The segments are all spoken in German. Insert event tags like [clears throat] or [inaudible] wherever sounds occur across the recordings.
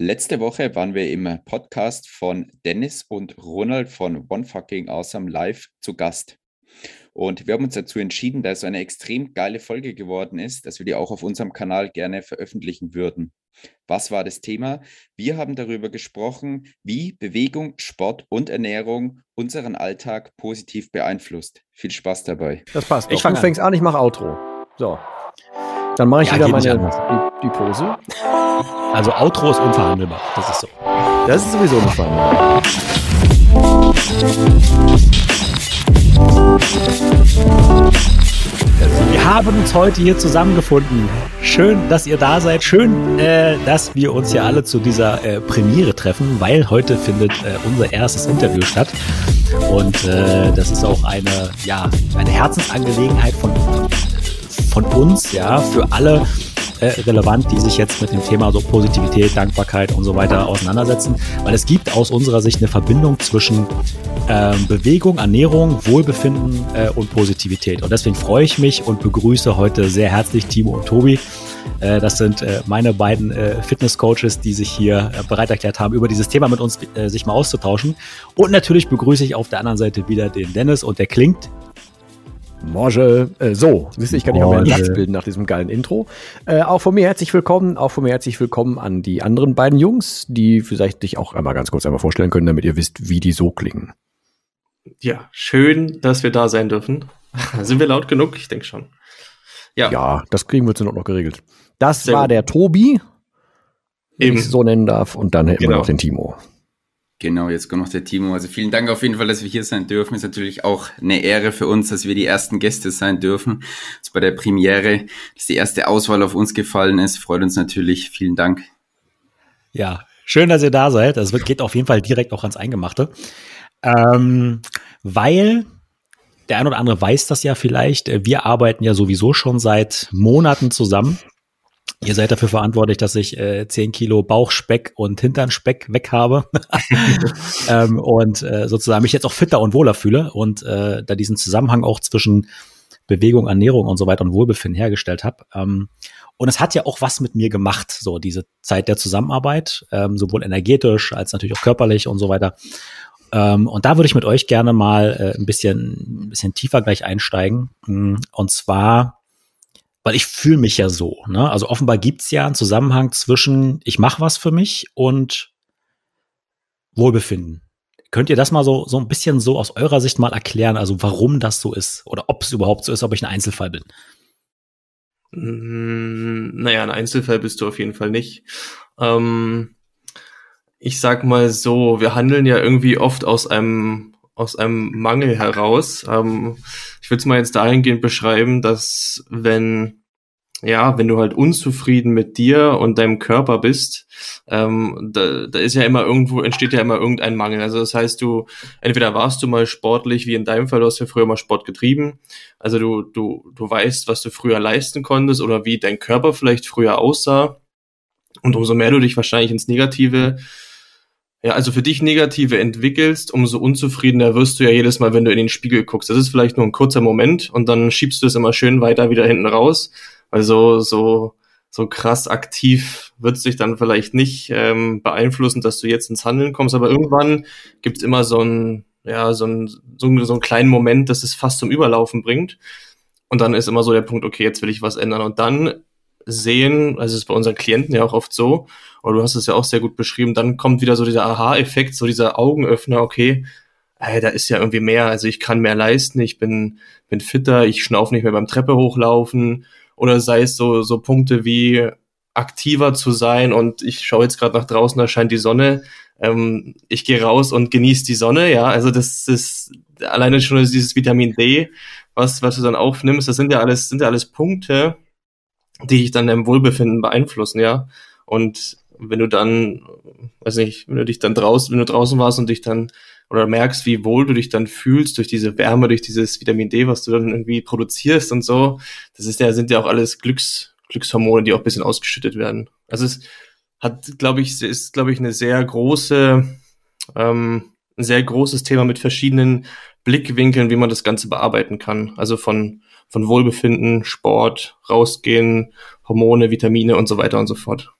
Letzte Woche waren wir im Podcast von Dennis und Ronald von One Fucking Awesome Live zu Gast. Und wir haben uns dazu entschieden, da es eine extrem geile Folge geworden ist, dass wir die auch auf unserem Kanal gerne veröffentlichen würden. Was war das Thema? Wir haben darüber gesprochen, wie Bewegung, Sport und Ernährung unseren Alltag positiv beeinflusst. Viel Spaß dabei. Das passt. Ich fange fängst an, ich mache Outro. So. Dann mache ich ja, wieder meine die, die, Pose. Also Outro ist unverhandelbar. Das ist so. Das ist sowieso nicht verhandelbar. Wir haben uns heute hier zusammengefunden. Schön, dass ihr da seid. Schön, äh, dass wir uns hier alle zu dieser äh, Premiere treffen, weil heute findet äh, unser erstes Interview statt. Und äh, das ist auch eine, ja, eine Herzensangelegenheit von, von uns, ja, für alle äh, relevant, die sich jetzt mit dem Thema so Positivität, Dankbarkeit und so weiter auseinandersetzen, weil es gibt aus unserer Sicht eine Verbindung zwischen ähm, Bewegung, Ernährung, Wohlbefinden äh, und Positivität. Und deswegen freue ich mich und begrüße heute sehr herzlich Timo und Tobi. Äh, das sind äh, meine beiden äh, Fitness-Coaches, die sich hier äh, bereit erklärt haben, über dieses Thema mit uns äh, sich mal auszutauschen. Und natürlich begrüße ich auf der anderen Seite wieder den Dennis und der klingt Morge, äh, so, siehst du, ich kann nicht mehr einen Satz bilden nach diesem geilen Intro. Äh, auch von mir herzlich willkommen, auch von mir herzlich willkommen an die anderen beiden Jungs, die vielleicht dich auch einmal ganz kurz einmal vorstellen können, damit ihr wisst, wie die so klingen. Ja, schön, dass wir da sein dürfen. [laughs] Sind wir laut genug? Ich denke schon. Ja. ja, das kriegen wir jetzt noch geregelt. Das Sehr war gut. der Tobi, wenn ich so nennen darf, und dann hätten genau. wir noch den Timo. Genau, jetzt kommt noch der Timo. Also vielen Dank auf jeden Fall, dass wir hier sein dürfen. Ist natürlich auch eine Ehre für uns, dass wir die ersten Gäste sein dürfen. Das bei der Premiere, dass die erste Auswahl auf uns gefallen ist. Freut uns natürlich. Vielen Dank. Ja, schön, dass ihr da seid. Das geht auf jeden Fall direkt auch ans Eingemachte. Ähm, weil der ein oder andere weiß das ja vielleicht. Wir arbeiten ja sowieso schon seit Monaten zusammen. Ihr seid dafür verantwortlich, dass ich äh, 10 Kilo Bauchspeck und Hinternspeck weg habe [laughs] ähm, und äh, sozusagen mich jetzt auch fitter und wohler fühle und äh, da diesen Zusammenhang auch zwischen Bewegung, Ernährung und so weiter und Wohlbefinden hergestellt habe. Ähm, und es hat ja auch was mit mir gemacht, so diese Zeit der Zusammenarbeit, ähm, sowohl energetisch als natürlich auch körperlich und so weiter. Ähm, und da würde ich mit euch gerne mal äh, ein bisschen, ein bisschen tiefer gleich einsteigen. Und zwar weil ich fühle mich ja so. Ne? Also offenbar gibt es ja einen Zusammenhang zwischen ich mache was für mich und Wohlbefinden. Könnt ihr das mal so, so ein bisschen so aus eurer Sicht mal erklären, also warum das so ist oder ob es überhaupt so ist, ob ich ein Einzelfall bin? Mm, naja, ein Einzelfall bist du auf jeden Fall nicht. Ähm, ich sag mal so, wir handeln ja irgendwie oft aus einem aus einem Mangel heraus. Ähm, ich würde es mal jetzt dahingehend beschreiben, dass wenn ja, wenn du halt unzufrieden mit dir und deinem Körper bist, ähm, da, da ist ja immer irgendwo, entsteht ja immer irgendein Mangel. Also das heißt, du, entweder warst du mal sportlich, wie in deinem Fall, du hast ja früher mal Sport getrieben. Also du, du, du weißt, was du früher leisten konntest oder wie dein Körper vielleicht früher aussah. Und umso mehr du dich wahrscheinlich ins Negative ja, also für dich Negative entwickelst, umso unzufriedener wirst du ja jedes Mal, wenn du in den Spiegel guckst. Das ist vielleicht nur ein kurzer Moment und dann schiebst du es immer schön weiter wieder hinten raus. Weil so, so, krass aktiv wird es dich dann vielleicht nicht ähm, beeinflussen, dass du jetzt ins Handeln kommst. Aber irgendwann gibt's immer so ein, ja, so ein, so, so einen kleinen Moment, dass es fast zum Überlaufen bringt. Und dann ist immer so der Punkt, okay, jetzt will ich was ändern. Und dann sehen, also es ist bei unseren Klienten ja auch oft so, oder du hast es ja auch sehr gut beschrieben, dann kommt wieder so dieser Aha-Effekt, so dieser Augenöffner, okay, ey, da ist ja irgendwie mehr, also ich kann mehr leisten, ich bin, bin fitter, ich schnauf nicht mehr beim Treppe hochlaufen, oder sei es so, so Punkte wie aktiver zu sein und ich schaue jetzt gerade nach draußen, da scheint die Sonne, ähm, ich gehe raus und genieße die Sonne, ja, also das ist alleine schon dieses Vitamin D, was, was du dann aufnimmst, das sind ja alles, sind ja alles Punkte, die dich dann im Wohlbefinden beeinflussen, ja. Und wenn du dann, weiß nicht, wenn du dich dann draußen, wenn du draußen warst und dich dann oder merkst, wie wohl du dich dann fühlst durch diese Wärme, durch dieses Vitamin D, was du dann irgendwie produzierst und so, das ist ja, sind ja auch alles Glücks, Glückshormone, die auch ein bisschen ausgeschüttet werden. Also es hat, glaube ich, ist, glaube ich, eine sehr große, ähm, ein sehr großes Thema mit verschiedenen Blickwinkeln, wie man das Ganze bearbeiten kann. Also von von Wohlbefinden, Sport, rausgehen, Hormone, Vitamine und so weiter und so fort.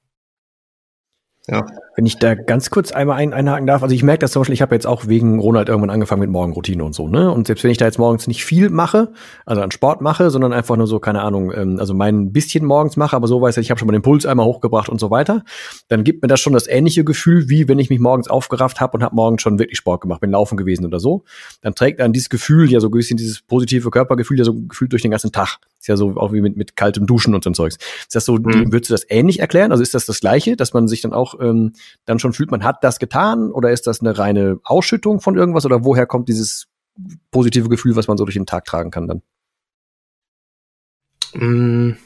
Ja. Wenn ich da ganz kurz einmal ein, einhaken darf, also ich merke das zum Beispiel, ich habe jetzt auch wegen Ronald irgendwann angefangen mit Morgenroutine und so, ne? Und selbst wenn ich da jetzt morgens nicht viel mache, also an Sport mache, sondern einfach nur so, keine Ahnung, ähm, also mein bisschen morgens mache, aber so weiß ich, ich habe schon mal den Puls einmal hochgebracht und so weiter, dann gibt mir das schon das ähnliche Gefühl, wie wenn ich mich morgens aufgerafft habe und habe morgens schon wirklich Sport gemacht, bin laufen gewesen oder so. Dann trägt dann dieses Gefühl, ja so ein bisschen dieses positive Körpergefühl, ja so gefühlt durch den ganzen Tag. Ist ja so auch wie mit, mit kaltem Duschen und so ein Zeugs. Ist das so, mhm. würdest du das ähnlich erklären? Also ist das das Gleiche, dass man sich dann auch ähm, dann schon fühlt, man hat das getan oder ist das eine reine Ausschüttung von irgendwas oder woher kommt dieses positive Gefühl, was man so durch den Tag tragen kann dann? Mm.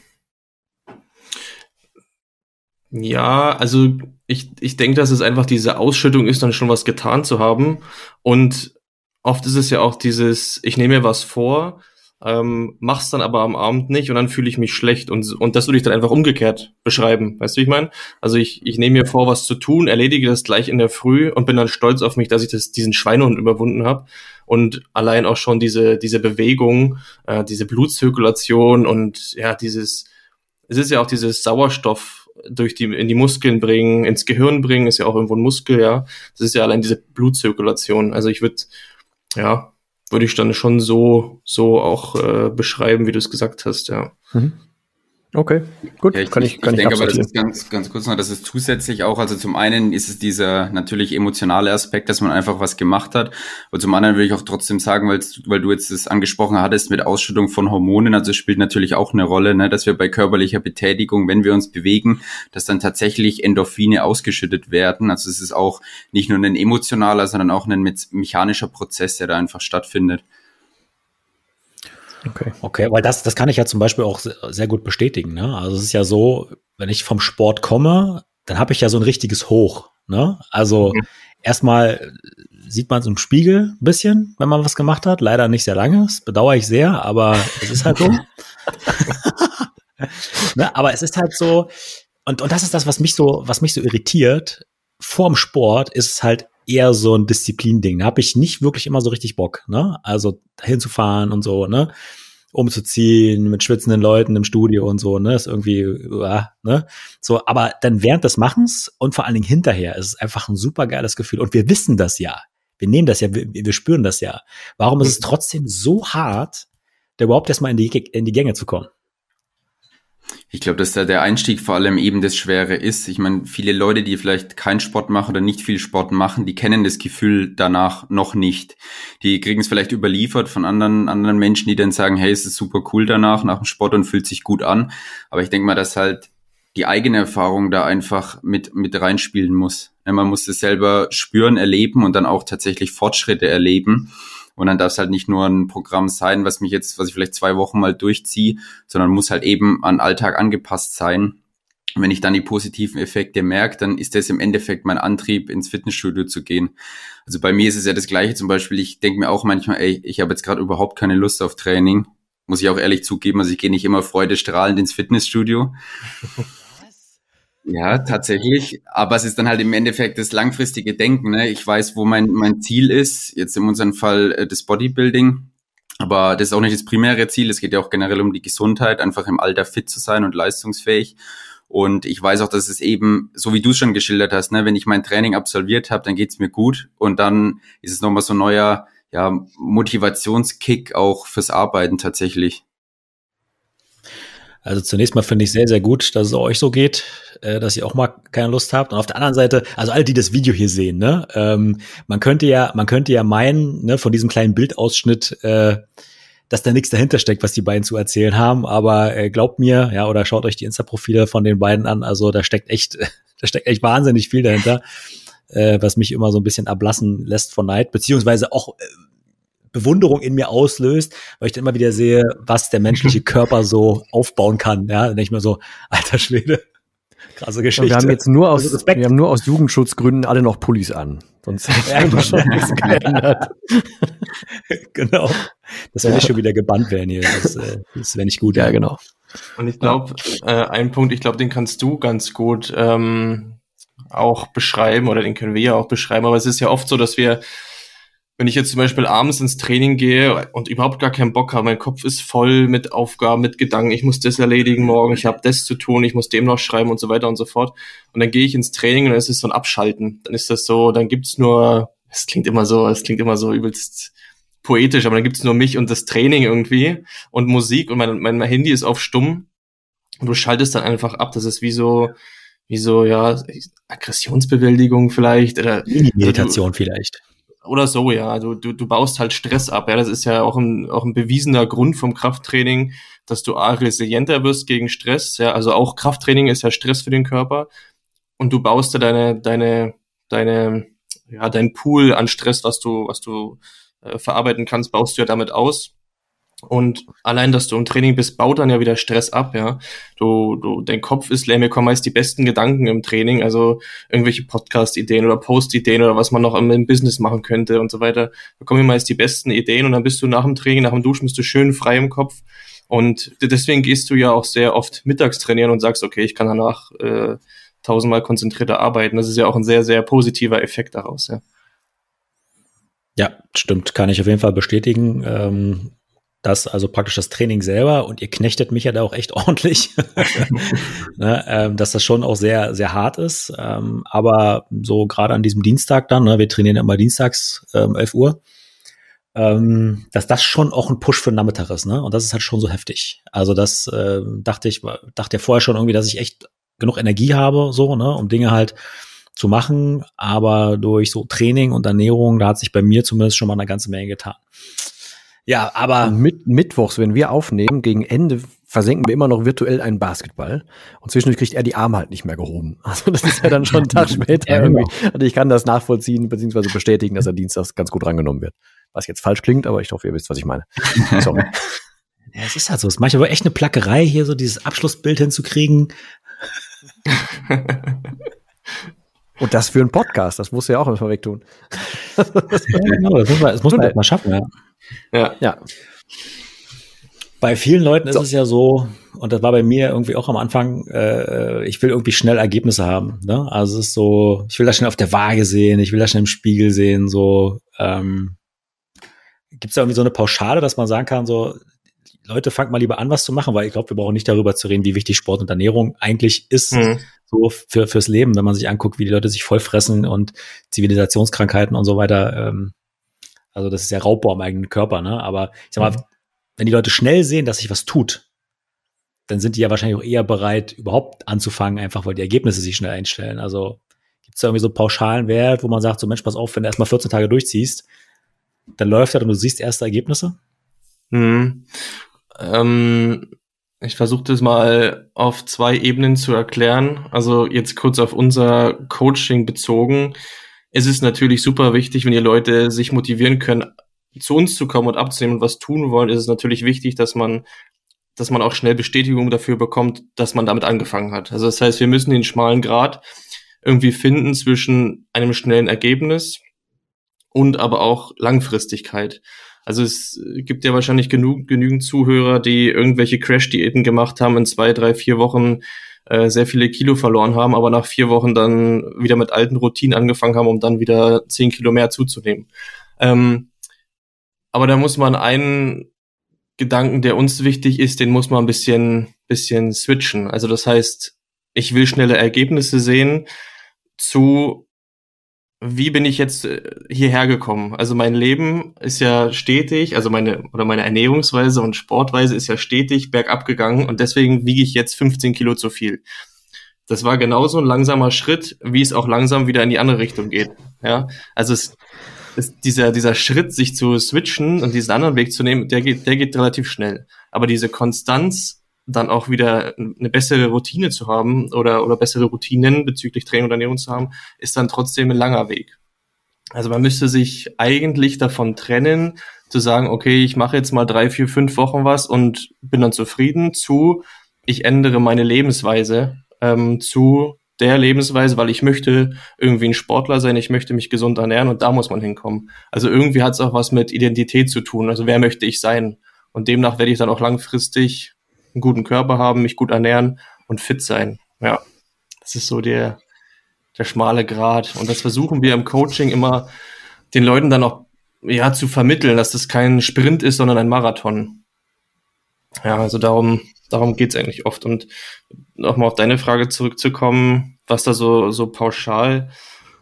Ja, also ich, ich denke, dass es einfach diese Ausschüttung ist, dann schon was getan zu haben. Und oft ist es ja auch dieses, ich nehme mir was vor, ähm, mach's dann aber am Abend nicht und dann fühle ich mich schlecht und, und das würde ich dann einfach umgekehrt beschreiben. Weißt du, wie ich meine? Also ich, ich nehme mir vor, was zu tun, erledige das gleich in der Früh und bin dann stolz auf mich, dass ich das, diesen Schweinehund überwunden habe und allein auch schon diese, diese Bewegung, äh, diese Blutzirkulation und ja, dieses, es ist ja auch dieses Sauerstoff durch die, in die Muskeln bringen, ins Gehirn bringen, ist ja auch irgendwo ein Muskel, ja. Das ist ja allein diese Blutzirkulation. Also ich würde, ja, würde ich dann schon so, so auch äh, beschreiben, wie du es gesagt hast, ja. Mhm. Okay, gut, ja, ich, kann ich, kann ich, ich denke aber, das ist ganz, ganz kurz noch, das ist zusätzlich auch, also zum einen ist es dieser natürlich emotionale Aspekt, dass man einfach was gemacht hat, und zum anderen will ich auch trotzdem sagen, weil, weil du jetzt das angesprochen hattest mit Ausschüttung von Hormonen, also spielt natürlich auch eine Rolle, ne, dass wir bei körperlicher Betätigung, wenn wir uns bewegen, dass dann tatsächlich Endorphine ausgeschüttet werden, also es ist auch nicht nur ein emotionaler, sondern auch ein mechanischer Prozess, der da einfach stattfindet. Okay. Okay, weil das, das kann ich ja zum Beispiel auch sehr gut bestätigen. Ne? Also es ist ja so, wenn ich vom Sport komme, dann habe ich ja so ein richtiges Hoch. Ne? Also mhm. erstmal sieht man es im Spiegel ein bisschen, wenn man was gemacht hat. Leider nicht sehr lange, das bedauere ich sehr, aber es ist halt so. [laughs] [laughs] ne? Aber es ist halt so, und, und das ist das, was mich so, was mich so irritiert. Vorm Sport ist es halt eher so ein Disziplin-Ding. Da habe ich nicht wirklich immer so richtig Bock, ne? Also hinzufahren und so, ne? Umzuziehen mit schwitzenden Leuten im Studio und so, ne? Ist irgendwie, ja, ne? So, aber dann während des Machens und vor allen Dingen hinterher ist es einfach ein super geiles Gefühl. Und wir wissen das ja. Wir nehmen das ja, wir, wir spüren das ja. Warum ist es trotzdem so hart, da überhaupt erstmal in die, in die Gänge zu kommen? Ich glaube, dass da der Einstieg vor allem eben das Schwere ist. Ich meine, viele Leute, die vielleicht keinen Sport machen oder nicht viel Sport machen, die kennen das Gefühl danach noch nicht. Die kriegen es vielleicht überliefert von anderen, anderen Menschen, die dann sagen, hey, es ist super cool danach, nach dem Sport und fühlt sich gut an. Aber ich denke mal, dass halt die eigene Erfahrung da einfach mit, mit reinspielen muss. man muss es selber spüren, erleben und dann auch tatsächlich Fortschritte erleben. Und dann darf es halt nicht nur ein Programm sein, was mich jetzt, was ich vielleicht zwei Wochen mal durchziehe, sondern muss halt eben an Alltag angepasst sein. Und wenn ich dann die positiven Effekte merke, dann ist das im Endeffekt mein Antrieb, ins Fitnessstudio zu gehen. Also bei mir ist es ja das Gleiche zum Beispiel. Ich denke mir auch manchmal, ey, ich habe jetzt gerade überhaupt keine Lust auf Training. Muss ich auch ehrlich zugeben. Also ich gehe nicht immer freudestrahlend ins Fitnessstudio. [laughs] Ja, tatsächlich. Aber es ist dann halt im Endeffekt das langfristige Denken. Ne? Ich weiß, wo mein, mein Ziel ist. Jetzt in unserem Fall äh, das Bodybuilding. Aber das ist auch nicht das primäre Ziel. Es geht ja auch generell um die Gesundheit, einfach im Alter fit zu sein und leistungsfähig. Und ich weiß auch, dass es eben, so wie du es schon geschildert hast, ne, wenn ich mein Training absolviert habe, dann geht's mir gut. Und dann ist es nochmal so ein neuer ja, Motivationskick auch fürs Arbeiten tatsächlich. Also zunächst mal finde ich sehr, sehr gut, dass es euch so geht, äh, dass ihr auch mal keine Lust habt. Und auf der anderen Seite, also alle, die das Video hier sehen, ne, ähm, man könnte ja, man könnte ja meinen, ne, von diesem kleinen Bildausschnitt, äh, dass da nichts dahinter steckt, was die beiden zu erzählen haben. Aber äh, glaubt mir, ja, oder schaut euch die Insta-Profile von den beiden an. Also da steckt echt, [laughs] da steckt echt wahnsinnig viel dahinter, äh, was mich immer so ein bisschen ablassen lässt von Neid, beziehungsweise auch äh, Bewunderung in mir auslöst, weil ich dann immer wieder sehe, was der menschliche Körper so aufbauen kann. Ja, dann denke ich mir so, alter Schwede, krasse Geschichte. wir haben jetzt nur aus, also wir haben nur aus Jugendschutzgründen alle noch Pullis an. Sonst hätte ich schon nichts [laughs] geändert. genau. Das wäre ja. schon wieder gebannt werden hier. Das, äh, das wäre nicht gut. Ja, genau. Und ich glaube, äh, ein Punkt, ich glaube, den kannst du ganz gut ähm, auch beschreiben oder den können wir ja auch beschreiben. Aber es ist ja oft so, dass wir wenn ich jetzt zum Beispiel abends ins Training gehe und überhaupt gar keinen Bock habe, mein Kopf ist voll mit Aufgaben, mit Gedanken, ich muss das erledigen morgen, ich habe das zu tun, ich muss dem noch schreiben und so weiter und so fort. Und dann gehe ich ins Training und dann ist es so ein Abschalten. Dann ist das so, dann gibt's nur, es klingt immer so, es klingt immer so übelst poetisch, aber dann gibt's nur mich und das Training irgendwie und Musik und mein, mein Handy ist auf stumm und du schaltest dann einfach ab. Das ist wie so, wie so, ja, Aggressionsbewältigung vielleicht oder Meditation du, vielleicht oder so, ja. Du, du, du baust halt Stress ab. Ja, das ist ja auch ein, auch ein bewiesener Grund vom Krafttraining, dass du A, resilienter wirst gegen Stress. Ja, also auch Krafttraining ist ja Stress für den Körper. Und du baust da deine, deine, deine, ja, dein Pool an Stress, was du, was du äh, verarbeiten kannst, baust du ja damit aus. Und allein, dass du im Training bist, baut dann ja wieder Stress ab, ja. Du, du, dein Kopf ist leer, mir kommen meist die besten Gedanken im Training, also irgendwelche Podcast-Ideen oder Post-Ideen oder was man noch im, Business machen könnte und so weiter. Da kommen meist die besten Ideen und dann bist du nach dem Training, nach dem Duschen bist du schön frei im Kopf. Und deswegen gehst du ja auch sehr oft mittags trainieren und sagst, okay, ich kann danach äh, tausendmal konzentrierter arbeiten. Das ist ja auch ein sehr, sehr positiver Effekt daraus, ja. Ja, stimmt, kann ich auf jeden Fall bestätigen. Ähm das, also praktisch das Training selber und ihr knechtet mich ja da auch echt [laughs] ordentlich, [laughs] ne, ähm, dass das schon auch sehr, sehr hart ist. Ähm, aber so gerade an diesem Dienstag dann, ne, wir trainieren immer dienstags ähm, 11 Uhr, ähm, dass das schon auch ein Push für den Nachmittag ist, ne? Und das ist halt schon so heftig. Also das äh, dachte ich, dachte ja vorher schon irgendwie, dass ich echt genug Energie habe, so, ne, um Dinge halt zu machen. Aber durch so Training und Ernährung, da hat sich bei mir zumindest schon mal eine ganze Menge getan. Ja, aber. Und mit, mittwochs, wenn wir aufnehmen, gegen Ende versenken wir immer noch virtuell einen Basketball. Und zwischendurch kriegt er die Arme halt nicht mehr gehoben. [laughs] Also das ist ja dann schon einen Tag [laughs] später genau. irgendwie. Also ich kann das nachvollziehen bzw. bestätigen, dass er dienstags ganz gut rangenommen wird. Was jetzt falsch klingt, aber ich hoffe, ihr wisst, was ich meine. [laughs] Sorry. Ja, es ist halt so. Es macht aber echt eine Plackerei, hier so dieses Abschlussbild hinzukriegen. Und das für einen Podcast, das muss ja auch erstmal wegtun. ja, genau, das muss man, das muss man halt mal schaffen, ja. Ja. ja. Bei vielen Leuten ist so. es ja so, und das war bei mir irgendwie auch am Anfang, äh, ich will irgendwie schnell Ergebnisse haben. Ne? Also es ist so, ich will das schnell auf der Waage sehen, ich will das schnell im Spiegel sehen. So ähm, gibt es da irgendwie so eine Pauschale, dass man sagen kann, so Leute, fangt mal lieber an, was zu machen, weil ich glaube, wir brauchen nicht darüber zu reden, wie wichtig Sport und Ernährung eigentlich ist, mhm. so für, fürs Leben, wenn man sich anguckt, wie die Leute sich vollfressen und Zivilisationskrankheiten und so weiter. Ähm, also das ist ja Raubbau am eigenen Körper, ne? Aber ich sag mal, mhm. wenn die Leute schnell sehen, dass sich was tut, dann sind die ja wahrscheinlich auch eher bereit, überhaupt anzufangen, einfach weil die Ergebnisse sich schnell einstellen. Also gibt es da irgendwie so pauschalen Wert, wo man sagt, so Mensch, pass auf, wenn du erstmal 14 Tage durchziehst, dann läuft er und du siehst erste Ergebnisse? Mhm. Ähm, ich versuche das mal auf zwei Ebenen zu erklären. Also jetzt kurz auf unser Coaching bezogen es ist natürlich super wichtig, wenn die Leute sich motivieren können, zu uns zu kommen und abzunehmen und was tun wollen, ist es natürlich wichtig, dass man, dass man auch schnell Bestätigung dafür bekommt, dass man damit angefangen hat. Also das heißt, wir müssen den schmalen Grad irgendwie finden zwischen einem schnellen Ergebnis und aber auch Langfristigkeit. Also es gibt ja wahrscheinlich genug, genügend Zuhörer, die irgendwelche Crash-Diäten gemacht haben in zwei, drei, vier Wochen äh, sehr viele Kilo verloren haben, aber nach vier Wochen dann wieder mit alten Routinen angefangen haben, um dann wieder zehn Kilo mehr zuzunehmen. Ähm, aber da muss man einen Gedanken, der uns wichtig ist, den muss man ein bisschen, bisschen switchen. Also das heißt, ich will schnelle Ergebnisse sehen zu wie bin ich jetzt äh, hierher gekommen? Also mein Leben ist ja stetig, also meine oder meine Ernährungsweise und Sportweise ist ja stetig bergab gegangen und deswegen wiege ich jetzt 15 Kilo zu viel. Das war genauso ein langsamer Schritt, wie es auch langsam wieder in die andere Richtung geht. Ja, also es ist dieser dieser Schritt, sich zu switchen und diesen anderen Weg zu nehmen, der geht der geht relativ schnell. Aber diese Konstanz dann auch wieder eine bessere Routine zu haben oder, oder bessere Routinen bezüglich Training und Ernährung zu haben, ist dann trotzdem ein langer Weg. Also man müsste sich eigentlich davon trennen, zu sagen, okay, ich mache jetzt mal drei, vier, fünf Wochen was und bin dann zufrieden, zu ich ändere meine Lebensweise ähm, zu der Lebensweise, weil ich möchte irgendwie ein Sportler sein, ich möchte mich gesund ernähren und da muss man hinkommen. Also irgendwie hat es auch was mit Identität zu tun. Also wer möchte ich sein? Und demnach werde ich dann auch langfristig einen guten Körper haben, mich gut ernähren und fit sein. Ja, das ist so der, der schmale Grad. Und das versuchen wir im Coaching immer den Leuten dann auch ja, zu vermitteln, dass das kein Sprint ist, sondern ein Marathon. Ja, also darum, darum geht's eigentlich oft. Und nochmal auf deine Frage zurückzukommen, was da so, so pauschal.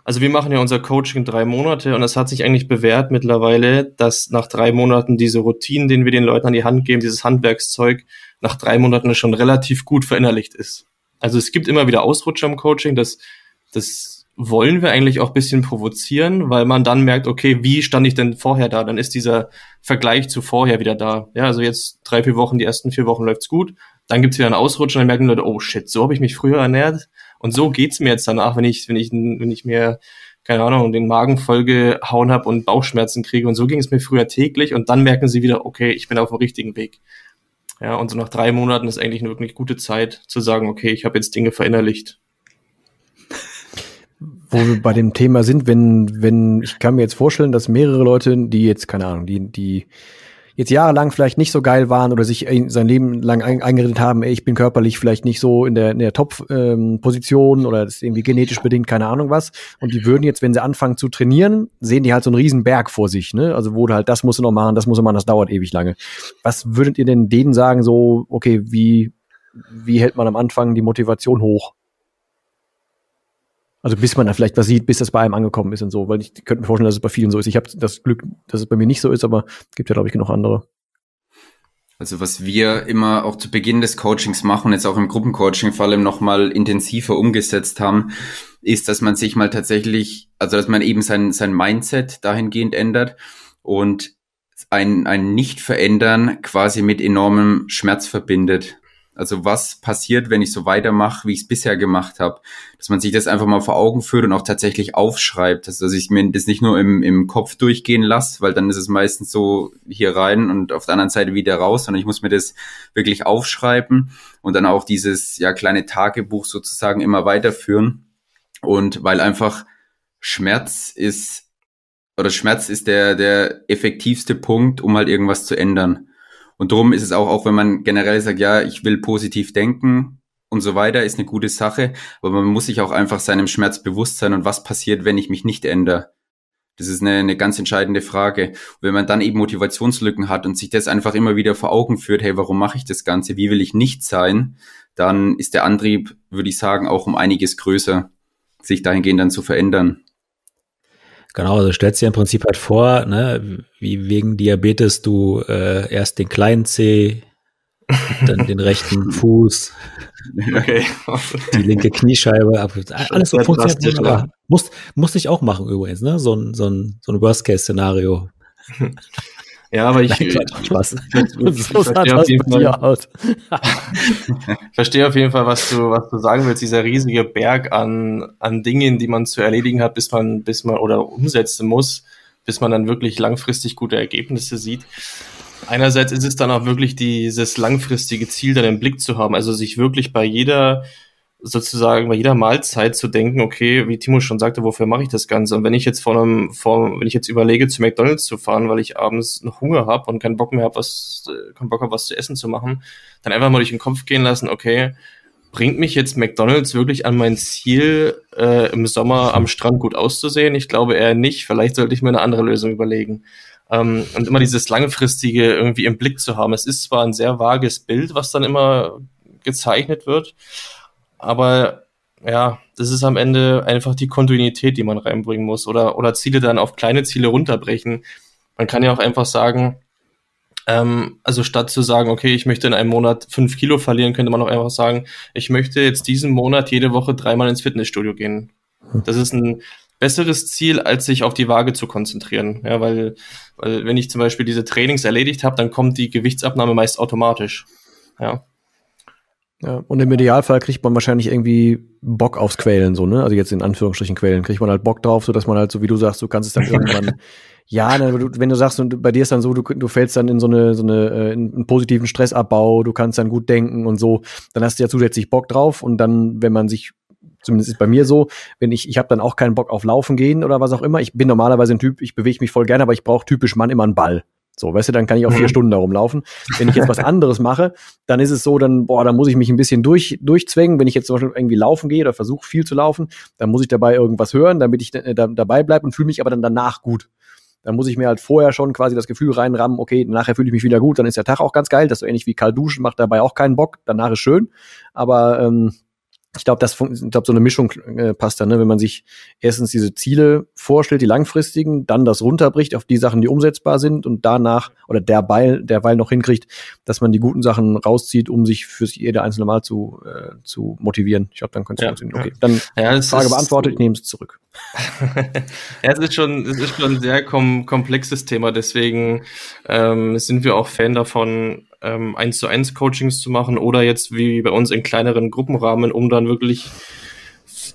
Also wir machen ja unser Coaching drei Monate und es hat sich eigentlich bewährt mittlerweile, dass nach drei Monaten diese Routinen, den wir den Leuten an die Hand geben, dieses Handwerkszeug, nach drei Monaten schon relativ gut verinnerlicht ist. Also es gibt immer wieder Ausrutscher im Coaching, das, das wollen wir eigentlich auch bisschen provozieren, weil man dann merkt, okay, wie stand ich denn vorher da? Dann ist dieser Vergleich zu vorher wieder da. Ja, also jetzt drei, vier Wochen, die ersten vier Wochen läuft's gut. Dann gibt's wieder einen Ausrutsch und dann merken die Leute, oh shit, so habe ich mich früher ernährt. Und so geht's mir jetzt danach, wenn ich, wenn ich, wenn ich mir, keine Ahnung, den Magen vollgehauen habe und Bauchschmerzen kriege. Und so ging es mir früher täglich. Und dann merken sie wieder, okay, ich bin auf dem richtigen Weg. Ja, und so nach drei Monaten ist eigentlich eine wirklich gute Zeit zu sagen, okay, ich habe jetzt Dinge verinnerlicht. Wo wir bei dem Thema sind, wenn, wenn, ich kann mir jetzt vorstellen, dass mehrere Leute, die jetzt, keine Ahnung, die, die jetzt jahrelang vielleicht nicht so geil waren oder sich sein Leben lang eingeredet haben, ich bin körperlich vielleicht nicht so in der, in der Top-Position ähm, oder das ist irgendwie genetisch bedingt, keine Ahnung was. Und die würden jetzt, wenn sie anfangen zu trainieren, sehen die halt so einen riesen Berg vor sich, ne? Also wo du halt, das musst du noch machen, das musst du machen, das dauert ewig lange. Was würdet ihr denn denen sagen, so, okay, wie, wie hält man am Anfang die Motivation hoch? Also bis man da vielleicht was sieht, bis das bei einem angekommen ist und so, weil ich könnte mir vorstellen, dass es bei vielen so ist. Ich habe das Glück, dass es bei mir nicht so ist, aber gibt ja, glaube ich, genug andere. Also was wir immer auch zu Beginn des Coachings machen, jetzt auch im Gruppencoaching vor allem nochmal intensiver umgesetzt haben, ist, dass man sich mal tatsächlich, also dass man eben sein, sein Mindset dahingehend ändert und ein, ein Nicht-Verändern quasi mit enormem Schmerz verbindet. Also was passiert, wenn ich so weitermache, wie ich es bisher gemacht habe? Dass man sich das einfach mal vor Augen führt und auch tatsächlich aufschreibt. Also, dass ich mir das nicht nur im, im Kopf durchgehen lasse, weil dann ist es meistens so hier rein und auf der anderen Seite wieder raus, sondern ich muss mir das wirklich aufschreiben und dann auch dieses ja kleine Tagebuch sozusagen immer weiterführen. Und weil einfach Schmerz ist oder Schmerz ist der, der effektivste Punkt, um halt irgendwas zu ändern. Und darum ist es auch, auch wenn man generell sagt, ja, ich will positiv denken und so weiter, ist eine gute Sache. Aber man muss sich auch einfach seinem Schmerz bewusst sein und was passiert, wenn ich mich nicht ändere. Das ist eine, eine ganz entscheidende Frage. Und wenn man dann eben Motivationslücken hat und sich das einfach immer wieder vor Augen führt, hey, warum mache ich das Ganze? Wie will ich nicht sein? Dann ist der Antrieb, würde ich sagen, auch um einiges größer, sich dahingehend dann zu verändern. Genau, also stellst dir im Prinzip halt vor, ne, wie wegen Diabetes du äh, erst den kleinen C, dann den [laughs] rechten Fuß, okay. die linke Kniescheibe, alles so funktioniert wunderbar. Muss, musste ich auch machen übrigens, ne? So ein, so ein, so ein Worst-Case-Szenario. [laughs] Ja, aber ich, Nein, Spaß. [laughs] So [laughs] verstehe auf jeden Fall, was du, was du sagen willst. Dieser riesige Berg an, an Dingen, die man zu erledigen hat, bis man, bis man oder umsetzen muss, bis man dann wirklich langfristig gute Ergebnisse sieht. Einerseits ist es dann auch wirklich dieses langfristige Ziel dann im Blick zu haben, also sich wirklich bei jeder sozusagen bei jeder Mahlzeit zu denken, okay, wie Timo schon sagte, wofür mache ich das Ganze? Und wenn ich jetzt vor einem, vor, wenn ich jetzt überlege, zu McDonalds zu fahren, weil ich abends noch Hunger habe und keinen Bock mehr habe, was, äh, keinen Bock habe, was zu essen zu machen, dann einfach mal durch den Kopf gehen lassen, okay, bringt mich jetzt McDonalds wirklich an mein Ziel, äh, im Sommer am Strand gut auszusehen? Ich glaube eher nicht. Vielleicht sollte ich mir eine andere Lösung überlegen. Ähm, und immer dieses langfristige irgendwie im Blick zu haben. Es ist zwar ein sehr vages Bild, was dann immer gezeichnet wird, aber ja, das ist am Ende einfach die Kontinuität, die man reinbringen muss oder, oder Ziele dann auf kleine Ziele runterbrechen. Man kann ja auch einfach sagen, ähm, also statt zu sagen, okay, ich möchte in einem Monat fünf Kilo verlieren, könnte man auch einfach sagen, ich möchte jetzt diesen Monat jede Woche dreimal ins Fitnessstudio gehen. Das ist ein besseres Ziel, als sich auf die Waage zu konzentrieren. Ja, weil, weil wenn ich zum Beispiel diese Trainings erledigt habe, dann kommt die Gewichtsabnahme meist automatisch. Ja. Ja, und im Idealfall kriegt man wahrscheinlich irgendwie Bock aufs Quälen, so, ne? Also jetzt in Anführungsstrichen Quälen, kriegt man halt Bock drauf, so dass man halt, so wie du sagst, du kannst es dann [laughs] irgendwann, ja, wenn du sagst, und bei dir ist dann so, du, du fällst dann in so eine, so eine, äh, in einen positiven Stressabbau, du kannst dann gut denken und so, dann hast du ja zusätzlich Bock drauf und dann, wenn man sich zumindest ist bei mir so, wenn ich, ich habe dann auch keinen Bock auf Laufen gehen oder was auch immer. Ich bin normalerweise ein Typ, ich bewege mich voll gerne, aber ich brauche typisch Mann immer einen Ball. So, weißt du, dann kann ich auch vier mhm. Stunden darum laufen. Wenn ich jetzt was [laughs] anderes mache, dann ist es so, dann, boah, dann muss ich mich ein bisschen durch, durchzwängen. Wenn ich jetzt zum Beispiel irgendwie laufen gehe oder versuche viel zu laufen, dann muss ich dabei irgendwas hören, damit ich äh, da, dabei bleibe und fühle mich aber dann danach gut. dann muss ich mir halt vorher schon quasi das Gefühl reinrammen, okay, nachher fühle ich mich wieder gut, dann ist der Tag auch ganz geil. Das ist so ähnlich wie kalt duschen, macht dabei auch keinen Bock, danach ist schön. Aber ähm, ich glaube, das ich glaube, so eine Mischung äh, passt da, ne? wenn man sich erstens diese Ziele vorstellt, die langfristigen, dann das runterbricht auf die Sachen, die umsetzbar sind und danach oder derweil, derweil noch hinkriegt, dass man die guten Sachen rauszieht, um sich für jede einzelne Mal zu, äh, zu motivieren. Ich glaube, dann könnte es ja, funktionieren. Okay, dann ja, Frage beantwortet, ich nehme es zurück. [laughs] ja, es ist schon, es ist schon ein sehr kom komplexes Thema, deswegen ähm, sind wir auch Fan davon, ähm, 1 zu 1 Coachings zu machen oder jetzt wie bei uns in kleineren Gruppenrahmen, um dann wirklich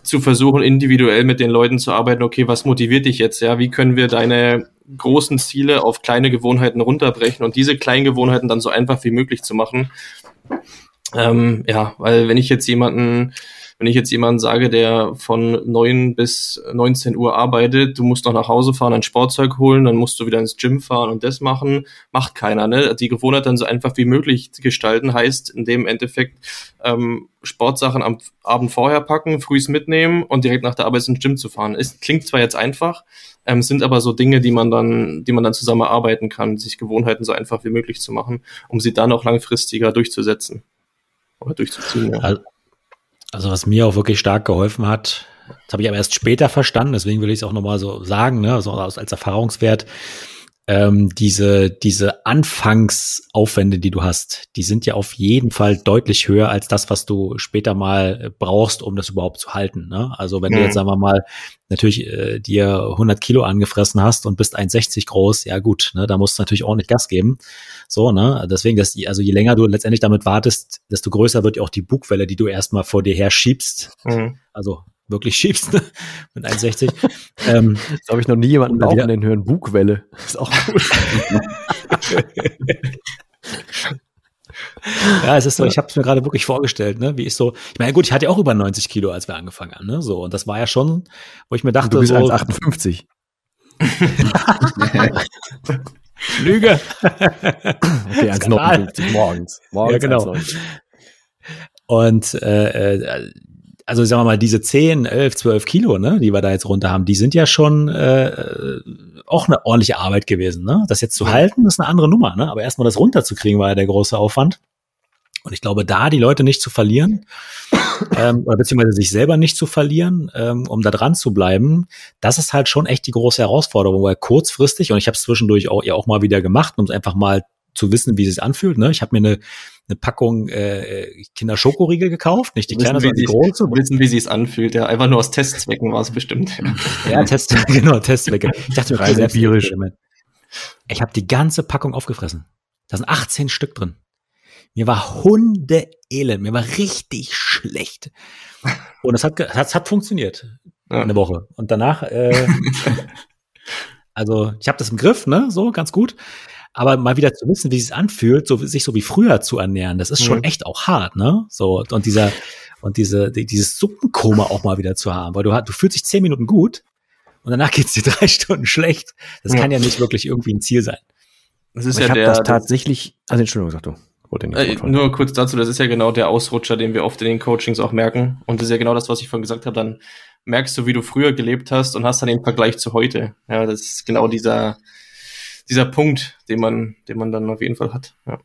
zu versuchen, individuell mit den Leuten zu arbeiten, okay, was motiviert dich jetzt, ja, wie können wir deine großen Ziele auf kleine Gewohnheiten runterbrechen und diese kleinen Gewohnheiten dann so einfach wie möglich zu machen. Ähm, ja, weil wenn ich jetzt jemanden wenn ich jetzt jemanden sage, der von neun bis 19 Uhr arbeitet, du musst noch nach Hause fahren, ein Sportzeug holen, dann musst du wieder ins Gym fahren und das machen, macht keiner. Ne? Die Gewohnheit dann so einfach wie möglich gestalten, heißt in dem Endeffekt ähm, Sportsachen am Abend vorher packen, frühs mitnehmen und direkt nach der Arbeit ins Gym zu fahren. Es klingt zwar jetzt einfach, ähm, sind aber so Dinge, die man dann, die man dann zusammen erarbeiten kann, sich Gewohnheiten so einfach wie möglich zu machen, um sie dann auch langfristiger durchzusetzen oder durchzuziehen. Ja. Also was mir auch wirklich stark geholfen hat, das habe ich aber erst später verstanden, deswegen will ich es auch nochmal so sagen, ne, also als Erfahrungswert, ähm, diese, diese Anfangsaufwände, die du hast, die sind ja auf jeden Fall deutlich höher als das, was du später mal brauchst, um das überhaupt zu halten. Ne? Also wenn mhm. du jetzt, sagen wir mal, natürlich äh, dir 100 Kilo angefressen hast und bist 1,60 groß, ja gut, ne, da musst du natürlich ordentlich Gas geben. So, ne, deswegen, dass, also je länger du letztendlich damit wartest, desto größer wird ja auch die Bugwelle, die du erstmal vor dir her schiebst. Mhm. Also wirklich schiebst ne? mit 1,60. [laughs] ähm, das habe ich noch nie jemanden auch in den hören. Bugwelle. [laughs] Ist auch gut. ja, es ist so, ich habe es mir gerade wirklich vorgestellt, ne, wie ich so, ich meine, gut, ich hatte ja auch über 90 Kilo, als wir angefangen haben, ne, so, und das war ja schon, wo ich mir dachte, du bist so. 1,58. [laughs] Lüge. okay, 1,59 morgens. morgens. Ja, genau. Und äh, äh, also sagen wir mal, diese 10, 11, 12 Kilo, ne, die wir da jetzt runter haben, die sind ja schon äh, auch eine ordentliche Arbeit gewesen. Ne? Das jetzt zu halten, ist eine andere Nummer, ne? aber erstmal das runterzukriegen, war ja der große Aufwand. Und ich glaube, da die Leute nicht zu verlieren, [coughs] ähm, oder beziehungsweise sich selber nicht zu verlieren, ähm, um da dran zu bleiben, das ist halt schon echt die große Herausforderung, weil kurzfristig, und ich habe es zwischendurch auch, ja auch mal wieder gemacht, um einfach mal zu wissen, wie es sich anfühlt. Ne? Ich habe mir eine, eine Packung äh, Kinderschokoriegel gekauft, nicht die kleine, sondern die große. Wissen, wie sie es anfühlt. Ja, einfach nur aus Testzwecken war es bestimmt. [laughs] ja, Test, [laughs] genau, Testzwecke. Ich dachte mir, empirisch. Ich habe die ganze Packung aufgefressen. Da sind 18 Stück drin. Mir war Hundeelend, mir war richtig schlecht. Und es hat, es hat funktioniert. Ja. Eine Woche. Und danach, äh, [laughs] also ich habe das im Griff, ne, so ganz gut. Aber mal wieder zu wissen, wie es anfühlt, so, sich so wie früher zu ernähren, das ist schon mhm. echt auch hart, ne? So, und dieser, und diese, dieses Suppenkoma auch mal wieder zu haben, weil du, du fühlst dich zehn Minuten gut und danach geht's dir [laughs] drei Stunden schlecht. Das ja. kann ja nicht wirklich irgendwie ein Ziel sein. Das ist ja ich der, das tatsächlich, also Entschuldigung, sag du. Äh, nur kurz dazu, das ist ja genau der Ausrutscher, den wir oft in den Coachings auch merken. Und das ist ja genau das, was ich vorhin gesagt habe. Dann merkst du, wie du früher gelebt hast und hast dann den Vergleich zu heute. Ja, das ist genau dieser, dieser Punkt, den man, den man dann auf jeden Fall hat. Ja.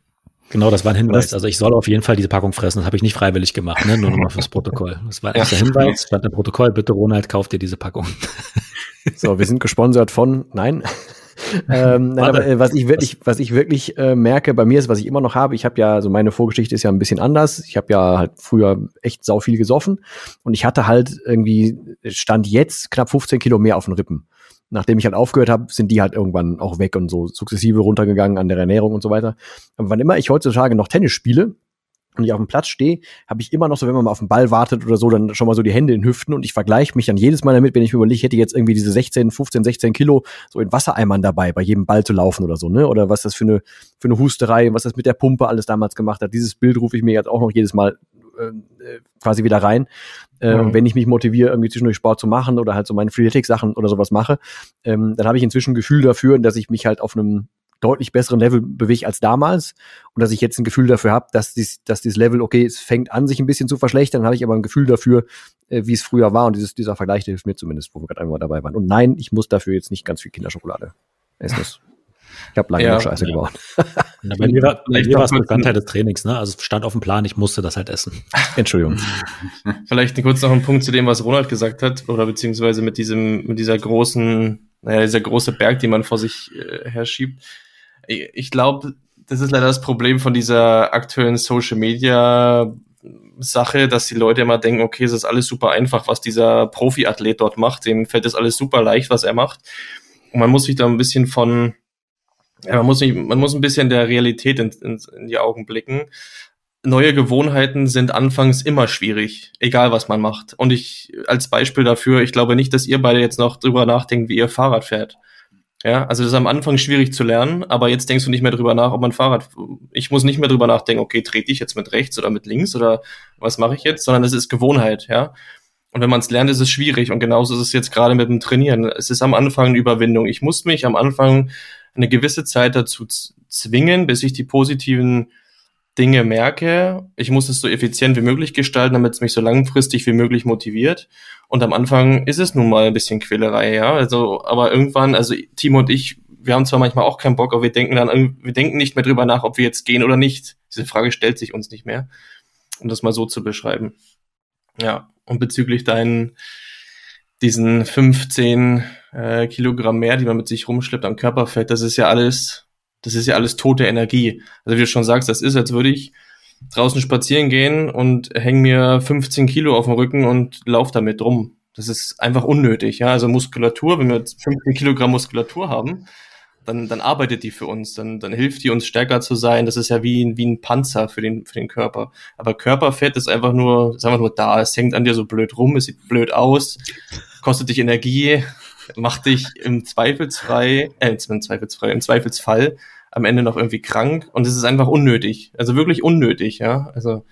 Genau, das war ein Hinweis. Also ich soll auf jeden Fall diese Packung fressen. Das habe ich nicht freiwillig gemacht, ne? nur nochmal fürs Protokoll. Das war ein ja. Hinweis. Stand im Protokoll, bitte Ronald, kauf dir diese Packung. [laughs] So, wir sind gesponsert von, nein. [laughs] ähm, nein, aber, äh, was ich wirklich, was ich wirklich äh, merke bei mir ist, was ich immer noch habe, ich habe ja, also meine Vorgeschichte ist ja ein bisschen anders. Ich habe ja halt früher echt sau viel gesoffen und ich hatte halt irgendwie, stand jetzt knapp 15 Kilo mehr auf den Rippen nachdem ich halt aufgehört habe, sind die halt irgendwann auch weg und so sukzessive runtergegangen an der Ernährung und so weiter. Aber wann immer ich heutzutage noch Tennis spiele und ich auf dem Platz stehe, habe ich immer noch so, wenn man mal auf den Ball wartet oder so, dann schon mal so die Hände in Hüften und ich vergleiche mich dann jedes Mal damit, wenn ich mir überlege, ich hätte jetzt irgendwie diese 16, 15, 16 Kilo so in Wassereimern dabei, bei jedem Ball zu laufen oder so, ne? Oder was das für eine, für eine Husterei, was das mit der Pumpe alles damals gemacht hat. Dieses Bild rufe ich mir jetzt auch noch jedes Mal äh, äh quasi wieder rein. Äh, mhm. wenn ich mich motiviere, irgendwie zwischendurch Sport zu machen oder halt so meine Freeletics-Sachen oder sowas mache, ähm, dann habe ich inzwischen ein Gefühl dafür, dass ich mich halt auf einem deutlich besseren Level bewege als damals und dass ich jetzt ein Gefühl dafür habe, dass, dies, dass dieses Level, okay, es fängt an, sich ein bisschen zu verschlechtern, dann habe ich aber ein Gefühl dafür, äh, wie es früher war und dieses, dieser Vergleich hilft mir zumindest, wo wir gerade einmal dabei waren. Und nein, ich muss dafür jetzt nicht ganz viel Kinderschokolade Es ist ich habe lange ja, Scheiße ja. gebaut. [laughs] Na, bei mir war, bei mir war es Bestandteil des Trainings, ne? Also es stand auf dem Plan, ich musste das halt essen. [laughs] Entschuldigung. [laughs] Vielleicht kurz noch ein Punkt zu dem, was Ronald gesagt hat, oder beziehungsweise mit diesem, mit dieser großen, naja, dieser große Berg, den man vor sich äh, herschiebt. Ich, ich glaube, das ist leider das Problem von dieser aktuellen Social Media Sache, dass die Leute immer denken, okay, es ist alles super einfach, was dieser Profiathlet dort macht. Dem fällt das alles super leicht, was er macht. Und man muss sich da ein bisschen von, ja, man muss, nicht, man muss ein bisschen der Realität in, in, in die Augen blicken. Neue Gewohnheiten sind anfangs immer schwierig, egal was man macht. Und ich, als Beispiel dafür, ich glaube nicht, dass ihr beide jetzt noch drüber nachdenkt, wie ihr Fahrrad fährt. Ja, also das ist am Anfang schwierig zu lernen, aber jetzt denkst du nicht mehr drüber nach, ob man Fahrrad, ich muss nicht mehr drüber nachdenken, okay, trete ich jetzt mit rechts oder mit links oder was mache ich jetzt, sondern es ist Gewohnheit, ja. Und wenn man es lernt, ist es schwierig und genauso ist es jetzt gerade mit dem Trainieren. Es ist am Anfang eine Überwindung. Ich muss mich am Anfang eine gewisse Zeit dazu zwingen, bis ich die positiven Dinge merke. Ich muss es so effizient wie möglich gestalten, damit es mich so langfristig wie möglich motiviert. Und am Anfang ist es nun mal ein bisschen Quälerei, ja. Also, aber irgendwann, also Timo und ich, wir haben zwar manchmal auch keinen Bock, aber wir denken dann, wir denken nicht mehr drüber nach, ob wir jetzt gehen oder nicht. Diese Frage stellt sich uns nicht mehr, um das mal so zu beschreiben. Ja. Und bezüglich deinen, diesen 15 äh, Kilogramm mehr, die man mit sich rumschleppt am Körperfett, das ist ja alles, das ist ja alles tote Energie. Also wie du schon sagst, das ist, als würde ich draußen spazieren gehen und hänge mir 15 Kilo auf den Rücken und lauf damit rum. Das ist einfach unnötig, ja. Also Muskulatur, wenn wir jetzt 15 Kilogramm Muskulatur haben, dann, dann arbeitet die für uns, dann, dann hilft die uns stärker zu sein. Das ist ja wie, wie ein Panzer für den, für den Körper. Aber Körperfett ist einfach nur, ist einfach nur da. Es hängt an dir so blöd rum, es sieht blöd aus, kostet dich Energie, macht dich im Zweifelsfrei, äh, im Zweifelsfrei, im Zweifelsfall am Ende noch irgendwie krank und es ist einfach unnötig. Also wirklich unnötig, ja. Also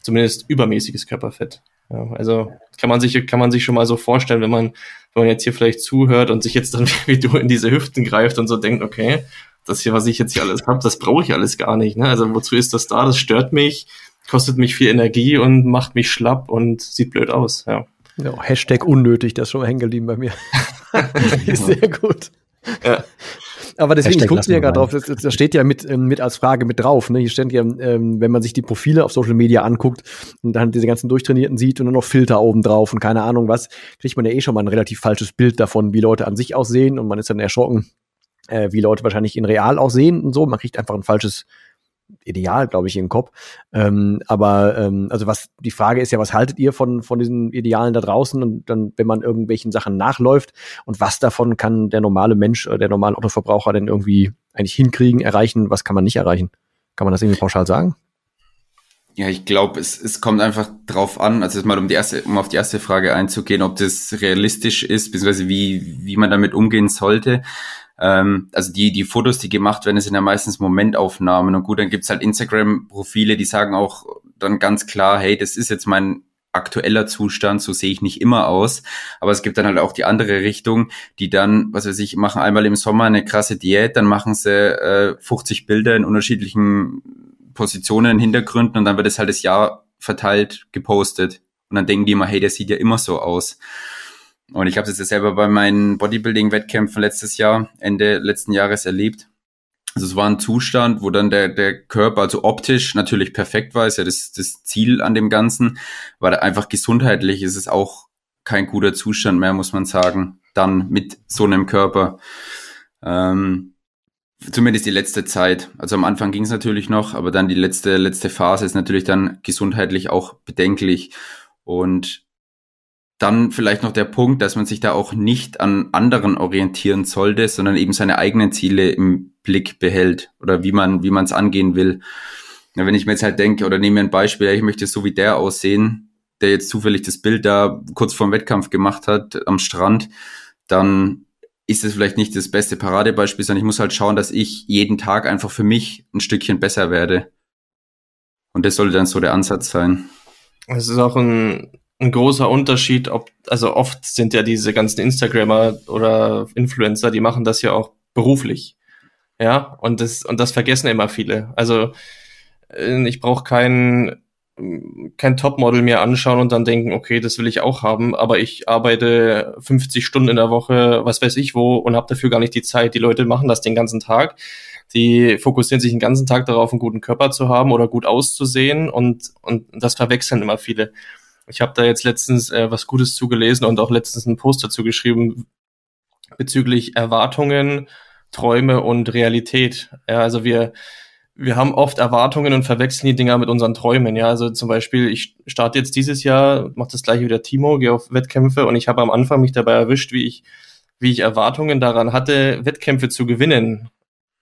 zumindest übermäßiges Körperfett. Ja, also kann man sich, kann man sich schon mal so vorstellen, wenn man, wenn man jetzt hier vielleicht zuhört und sich jetzt dann [laughs] wie du in diese Hüften greift und so denkt, okay, das hier, was ich jetzt hier alles habe, das brauche ich alles gar nicht. Ne? Also wozu ist das da? Das stört mich, kostet mich viel Energie und macht mich schlapp und sieht blöd aus. Ja. Ja Hashtag unnötig, das ist schon hängen geblieben bei mir. [laughs] Sehr gut. Ja. Aber deswegen, ich gucke mir ja gerade drauf, das, das, steht ja mit, ähm, mit als Frage mit drauf. Ne? Hier steht ja, ähm, wenn man sich die Profile auf Social Media anguckt und dann diese ganzen Durchtrainierten sieht und dann noch Filter oben drauf und keine Ahnung was, kriegt man ja eh schon mal ein relativ falsches Bild davon, wie Leute an sich aussehen und man ist dann erschrocken, äh, wie Leute wahrscheinlich in real aussehen und so. Man kriegt einfach ein falsches Ideal, glaube ich, im Kopf. Ähm, aber ähm, also was die Frage ist ja, was haltet ihr von von diesen Idealen da draußen und dann, wenn man irgendwelchen Sachen nachläuft und was davon kann der normale Mensch, der normale Autoverbraucher denn irgendwie eigentlich hinkriegen, erreichen, was kann man nicht erreichen? Kann man das irgendwie pauschal sagen? Ja, ich glaube, es, es kommt einfach drauf an, also mal um die erste, um auf die erste Frage einzugehen, ob das realistisch ist, beziehungsweise wie, wie man damit umgehen sollte. Ähm, also die, die Fotos, die gemacht werden, sind ja meistens Momentaufnahmen. Und gut, dann gibt's halt Instagram-Profile, die sagen auch dann ganz klar, hey, das ist jetzt mein aktueller Zustand, so sehe ich nicht immer aus. Aber es gibt dann halt auch die andere Richtung, die dann, was weiß ich, machen einmal im Sommer eine krasse Diät, dann machen sie äh, 50 Bilder in unterschiedlichen Positionen, Hintergründen und dann wird es halt das Jahr verteilt gepostet. Und dann denken die immer, hey, der sieht ja immer so aus. Und ich habe es jetzt selber bei meinen Bodybuilding-Wettkämpfen letztes Jahr, Ende letzten Jahres erlebt. Also es war ein Zustand, wo dann der, der Körper, also optisch natürlich perfekt war, ist ja das, das Ziel an dem Ganzen, weil einfach gesundheitlich ist es auch kein guter Zustand mehr, muss man sagen, dann mit so einem Körper. Ähm, zumindest die letzte Zeit. Also am Anfang ging es natürlich noch, aber dann die letzte, letzte Phase ist natürlich dann gesundheitlich auch bedenklich. Und dann vielleicht noch der Punkt, dass man sich da auch nicht an anderen orientieren sollte, sondern eben seine eigenen Ziele im Blick behält oder wie man wie man es angehen will. Ja, wenn ich mir jetzt halt denke oder nehme ein Beispiel, ich möchte so wie der aussehen, der jetzt zufällig das Bild da kurz vorm Wettkampf gemacht hat am Strand, dann ist es vielleicht nicht das beste Paradebeispiel, sondern ich muss halt schauen, dass ich jeden Tag einfach für mich ein Stückchen besser werde. Und das sollte dann so der Ansatz sein. Es ist auch ein ein großer Unterschied, ob, also oft sind ja diese ganzen Instagrammer oder Influencer, die machen das ja auch beruflich. Ja, und das, und das vergessen immer viele. Also, äh, ich brauche keinen kein Topmodel mir anschauen und dann denken, okay, das will ich auch haben, aber ich arbeite 50 Stunden in der Woche, was weiß ich wo, und habe dafür gar nicht die Zeit. Die Leute machen das den ganzen Tag. Die fokussieren sich den ganzen Tag darauf, einen guten Körper zu haben oder gut auszusehen und, und das verwechseln immer viele. Ich habe da jetzt letztens äh, was Gutes zugelesen und auch letztens einen Post dazu geschrieben bezüglich Erwartungen, Träume und Realität. Ja, also wir wir haben oft Erwartungen und verwechseln die Dinger mit unseren Träumen. Ja, also zum Beispiel, ich starte jetzt dieses Jahr, mache das gleiche wie der Timo, gehe auf Wettkämpfe und ich habe am Anfang mich dabei erwischt, wie ich, wie ich Erwartungen daran hatte, Wettkämpfe zu gewinnen.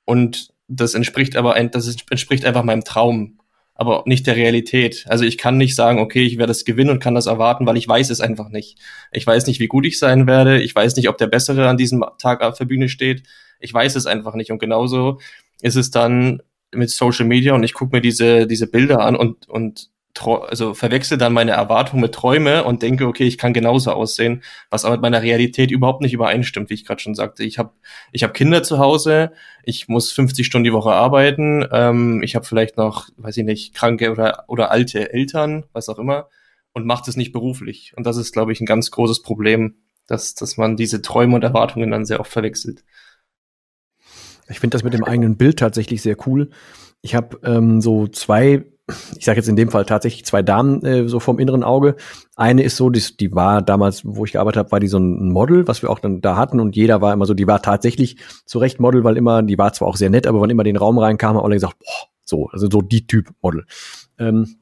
Und das entspricht aber ein, das entspricht einfach meinem Traum, aber nicht der Realität. Also ich kann nicht sagen, okay, ich werde das gewinnen und kann das erwarten, weil ich weiß es einfach nicht. Ich weiß nicht, wie gut ich sein werde. Ich weiß nicht, ob der Bessere an diesem Tag auf der Bühne steht. Ich weiß es einfach nicht. Und genauso ist es dann mit Social Media und ich gucke mir diese, diese Bilder an und, und also verwechsel dann meine Erwartungen mit Träume und denke, okay, ich kann genauso aussehen, was aber mit meiner Realität überhaupt nicht übereinstimmt, wie ich gerade schon sagte. Ich habe ich hab Kinder zu Hause, ich muss 50 Stunden die Woche arbeiten, ähm, ich habe vielleicht noch, weiß ich nicht, kranke oder, oder alte Eltern, was auch immer, und macht es nicht beruflich. Und das ist, glaube ich, ein ganz großes Problem, dass, dass man diese Träume und Erwartungen dann sehr oft verwechselt. Ich finde das mit dem eigenen Bild tatsächlich sehr cool. Ich habe ähm, so zwei, ich sage jetzt in dem Fall tatsächlich zwei Damen äh, so vom inneren Auge. Eine ist so, die, die war damals, wo ich gearbeitet habe, war die so ein Model, was wir auch dann da hatten und jeder war immer so, die war tatsächlich zu Recht Model, weil immer, die war zwar auch sehr nett, aber wann immer den Raum reinkam, haben alle gesagt, boah, so, also so die Typ Model. Ähm,